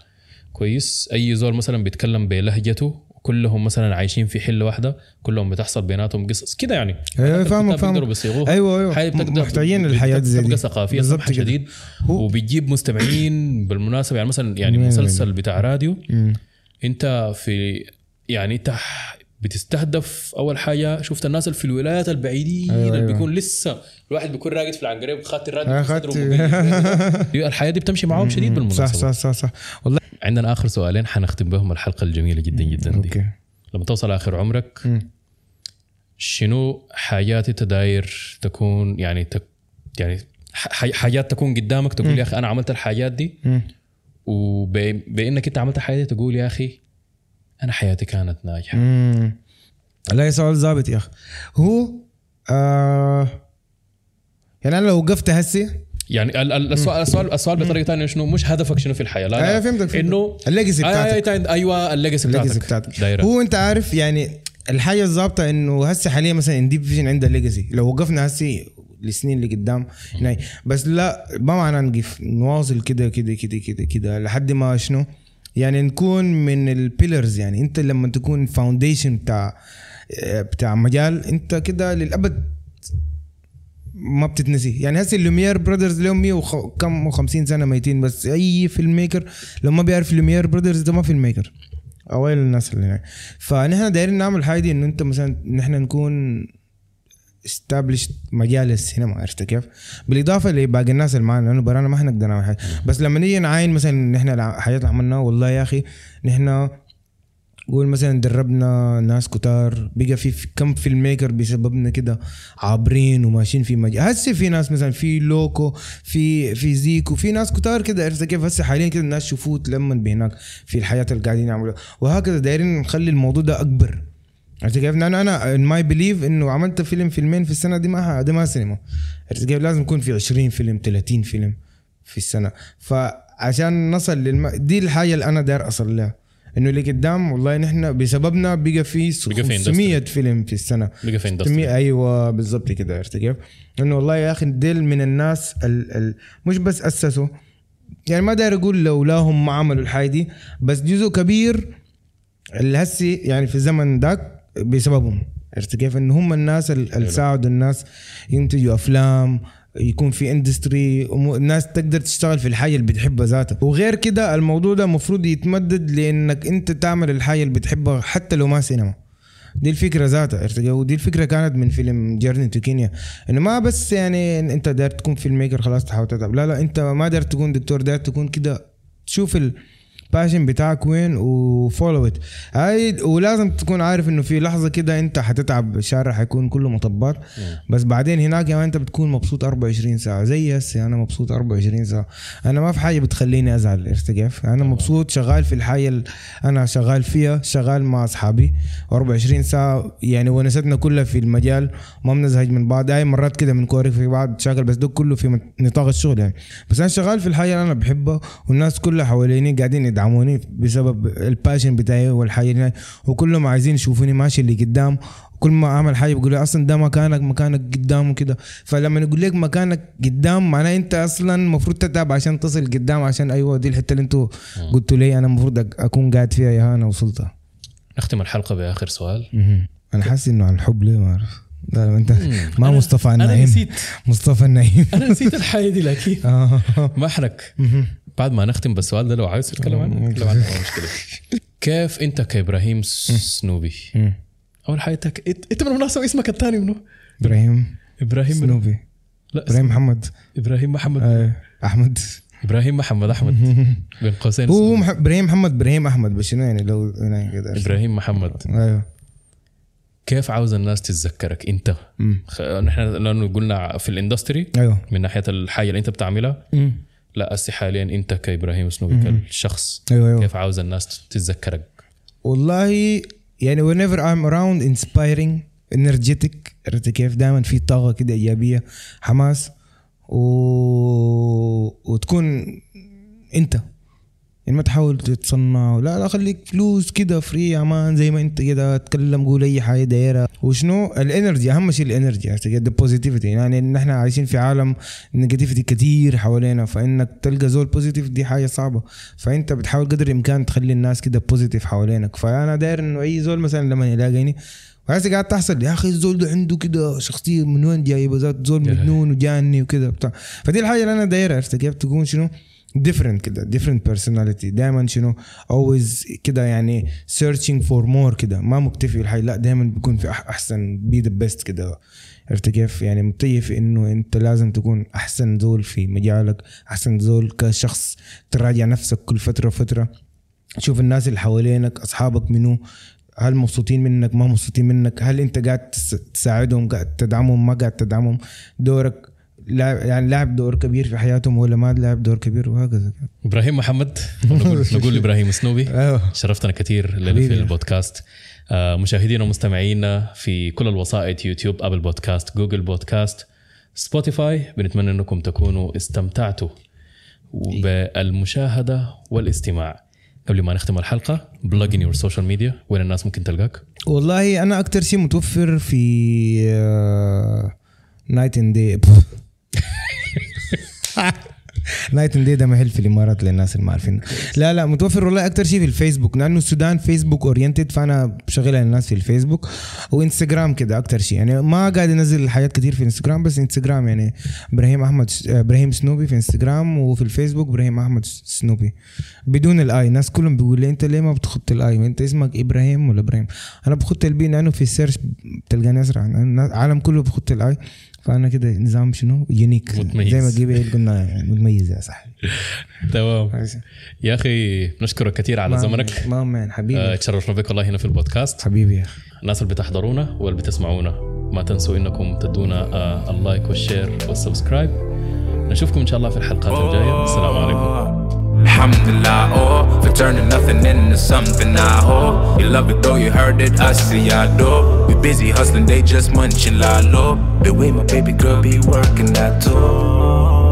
كويس. أي زول مثلا بيتكلم بلهجته كلهم مثلا عايشين في حلة واحدة كلهم بتحصل بيناتهم قصص كده يعني. أيوه فاهمك بيقدروا فاهمك. بيصيغوها أيوه أيوه حاجة بتقدر محتاجين الحياة زي دي ثقافيه كده. شديد وبتجيب مستمعين بالمناسبة يعني مثلا يعني مسلسل بتاع راديو. أنت في يعني انت بتستهدف أول حاجة شفت الناس اللي في الولايات البعيدين أيوة، اللي أيوة. بيكون لسه الواحد بيكون راقد في العنقريب خاطر الراديو آه،. *laughs* الحياة دي بتمشي معاهم شديد صح بالمناسبة صح صح صح والله عندنا آخر سؤالين حنختم بهم الحلقة الجميلة جدا جدا دي أوكي لما توصل آخر عمرك. شنو حاجات انت داير تكون يعني تك يعني حاجات تكون قدامك تقول يا أخي أنا عملت الحاجات دي. وبانك أنت عملت الحاجات دي تقول يا أخي أنا حياتي كانت ناجحة. مم. لا سؤال ظابط يا أخي. هو آه يعني أنا لو وقفت هسي؟ يعني ال- ال- السؤال السؤال السؤال بطريقة ثانية شنو؟ مش هدفك شنو في الحياة؟ لا أيوه فهمتك فهمتك. إنه ال legacy آه، بتاعتك. آه، آه، أيوه ال legacy بتاعتك. بتاعتك. دايرة. هو أنت عارف يعني الحاجة الظابطه إنه هسه حاليا مثلا Indie Vision عندها legacy لو وقفنا هسه السنين اللي قدام بس لا ما معناه نقف نواصل كده كده كده كده كده لحد ما شنو؟ يعني نكون من ال pillars يعني. انت لما تكون foundation بتاع بتاع مجال انت كده للأبد ما بتتنسي. يعني هسه ال Lumière Brothers لهم 100 وخ... كم؟ و50 سنة ميتين بس أي film maker لو ما بيعرف ال Lumière Brothers ده ما film maker أوائل الناس اللي هناك. فنحن دايرين نعمل حاجة دي انه أنت مثلا نحن نكون استابلش مجال السينما عرفت كيف؟ بالإضافة لباقي الناس اللي معنا لأنه برانا ما حنقدر نعمل حاجة. بس لما نيجي نعاين مثلا نحن الحاجات اللي عملناها والله يا أخي نحن قول مثلا دربنا ناس كتار بقى في كم فيلم ميكر بسببنا كده عابرين وماشيين في مجال. هسه في ناس مثلا في لوكو في في زيكو في ناس كتار كده عرفت كيف؟ هسه حاليا كده الناس شوفوه تلمن بهناك في الحياة اللي قاعدين يعملوها. وهكذا دايرين نخلي الموضوع ده أكبر. عرفت كيف؟ أنا أنا in my belief إنه عملت فيلم فيلمين في السنة دي ما دي ما سينما عرفت كيف؟ لازم يكون في 20 فيلم 30 فيلم في السنة. فعشان نصل للم... دي الحاجة اللي أنا داير أصل لها. إنه اللي قدام والله نحن بسببنا بقى في بقى في 500 فيلم في السنة. بقى في 600 industry أيوه بالضبط كده. عرفت كيف؟ إنه والله يا أخي ديل من الناس ال ال مش بس أسسوا. يعني ما داير أقول لولاهم ما عملوا الحاجة دي بس جزء كبير اللي هسي يعني في الزمن ذاك بسببهم. عرفت كيف؟ انه هم الناس ال- اللي ساعدوا الناس ينتجوا أفلام يكون في industry الناس تقدر تشتغل في الحاجة اللي بتحبها ذاتها وغير كده الموضوع ده المفروض يتمدد لإنك أنت تعمل الحاجة اللي بتحبها حتى لو ما سينما دي الفكرة ذاتها عرفت؟ ودي الفكرة كانت من فيلم Journey to Kenya إنه ما بس يعني أنت داير تكون film maker خلاص تحاول تتعب. لا لا أنت ما داير تكون دكتور داير تكون كده. تشوف ال passion بتاعك وين و follow it هاي ولازم تكون عارف إنه في لحظة كده أنت حتتعب الشارع حيكون كله مطبات بس بعدين هناك يا أنت بتكون مبسوط 24 ساعة. زي هسه أنا مبسوط 24 ساعة. أنا ما في حاجة بتخليني أزعل عرفت كيف؟ أنا مبسوط شغال في الحاجة اللي أنا شغال فيها شغال مع أصحابي. 24 ساعة يعني ونستنا كلها في المجال ما بنزهج من بعض. اي مرات كده بنكورك في بعض شغل بس ده كله في نطاق الشغل يعني. بس أنا شغال في الحاجة اللي أنا بحبها والناس كلها حواليني قاعدين يدعموني بسبب الباشن بتاعي والحاجة دي. وكلهم عايزين يشوفوني ماشي اللي قدام كل ما أعمل حاجة بيقول لي أصلا ده مكانك مكانك قدام وكده. فلما يقول لك مكانك قدام معناه أنت أصلا المفروض تتعب عشان تصل قدام عشان أيوه دي الحتة اللي أنتوا قلتوا لي أنا المفروض أكون قاعد فيها يا أنا وصلتها نختم الحلقة بآخر سؤال. أنا حاسس إنه عن الحب ليه ما أعرف. لا انت ما *laughs* مصطفى أنا النعيم. نسيت. مصطفى النعيم. أنا نسيت الحاجة دي لكن *laughs* آه. ما احرق بعد ما نختم بالسؤال ده لو عايز تتكلم عنه نتكلم عنه مشكلة. كيف أنت كإبراهيم سنوبي؟ أول حاجة تك... انت إنت بالمناسبه اسمك الثاني منو؟ إبراهيم إبراهيم؟ سنوبي. لا إبراهيم محمد. إبراهيم محمد. آه، أحمد. إبراهيم محمد أحمد. بين قوسين هو إبراهيم محمد إبراهيم أحمد بس يعني لو يعني كده؟ إبراهيم محمد. أيوه. كيف عاوز الناس تتذكرك انت؟ نحن لأنه قلنا في ال industry أيوه. من ناحية الحاجة اللي انت بتعملها لا هسه حاليا انت كإبراهيم سنوبي كالشخص أيوه أيوه. كيف عاوز الناس تتذكرك؟ والله يعني whenever I'm around inspiring energetic عرفت كيف؟ دائما في طاقة كده إيجابية حماس و... وتكون أنت. يعني ما تحاول تتصنع. لا لا خليك loose كده free يا man زي ما أنت كده اتكلم قول أي حاجة دايرة. وشنو؟ ال energy أهم شيء ال energy. كده ال positivity يعني نحن عايشين في عالم negativity كتير حوالينا فإنك تلقى زول positive دي حاجة صعبة. فأنت بتحاول قدر الإمكان تخلي الناس كده positive حوالينك. فأنا داير إنه أي زول مثلا لما يلاقيني وهسه قاعد تحصل يا أخي الزول ده عنده كده شخصية من وين جايبة؟ ذات زول مجنون وجاني وكده. بتاع. فدي الحاجة اللي أنا دايرها. عرفت كيف تكون شنو؟ Different كده different personality. دائما شنو؟ always كده يعني searching for more كده. ما مكتفي بالحاجة. لا دائما بيكون في أحسن. be the best كده. عرفت كيف؟ يعني متيف في إنه أنت لازم تكون أحسن زول في مجالك أحسن زول كشخص. تراجع نفسك كل فترة وفترة. تشوف الناس اللي حوالينك أصحابك منو. هل مبسوطين منك؟ ما مبسوطين منك؟ هل أنت قاعد تس- تساعدهم قاعد تدعمهم؟ ما قاعد تدعمهم؟ دورك لاعب يعني لاعب دور كبير في حياتهم ولا ما لاعب دور كبير وهكذا. إبراهيم محمد. نقول, *laughs* نقول إبراهيم سنوبي. شرفتنا كثير الليلة في. البودكاست. آه، مشاهدينا ومستمعينا في كل الوسائط يوتيوب Apple Podcast Google Podcast Spotify. بنتمنى أنكم تكونوا استمتعتوا بالمشاهدة والاستماع. قبل ما نختم الحلقة plug in your social media وين الناس ممكن تلقاك؟ والله أنا أكتر شيء متوفر في Night and Day Night and Day ده محل في الإمارات للناس اللي ما عارفين. لا لا متوفر والله أكتر شيء في الفيسبوك لأنه السودان فيسبوك oriented فأنا بشغلها للناس في الفيسبوك. وإنستغرام كده أكتر شيء. يعني ما قاعد أنزل حاجات كتير في إنستغرام بس إنستغرام يعني إبراهيم أحمد إبراهيم سنوبي في إنستغرام وفي الفيسبوك إبراهيم أحمد سنوبي. بدون ال I الناس كلهم بيقول لي أنت ليه ما بتخط ال I أنت اسمك إبراهيم ولا إبراهيم؟ أنا بخط ال B لأنه في ال search بتلقاني اسرع العالم كله بخط ال I فأنا كده نظام شنو؟ unique متميز. زي ما جيبي قلنا متميز يا صاحبي. تمام. يا أخي نشكرك كثير على زمنك. my man حبيبي. آه، تشرفنا بك والله هنا في البودكاست. حبيبي يا أخي. الناس اللي بتحضرونا واللي بتسمعونا ما تنسوا إنكم تدونا آه، ال like وال share وال subscribe. نشوفكم إن شاء الله في الحلقات الجاية. السلام عليكم. الحمد لله, oh, for turning nothing into something I owe. You love it though, you heard it, I see, I do. We busy hustling, they just munching la low. The way my baby girl be working that too.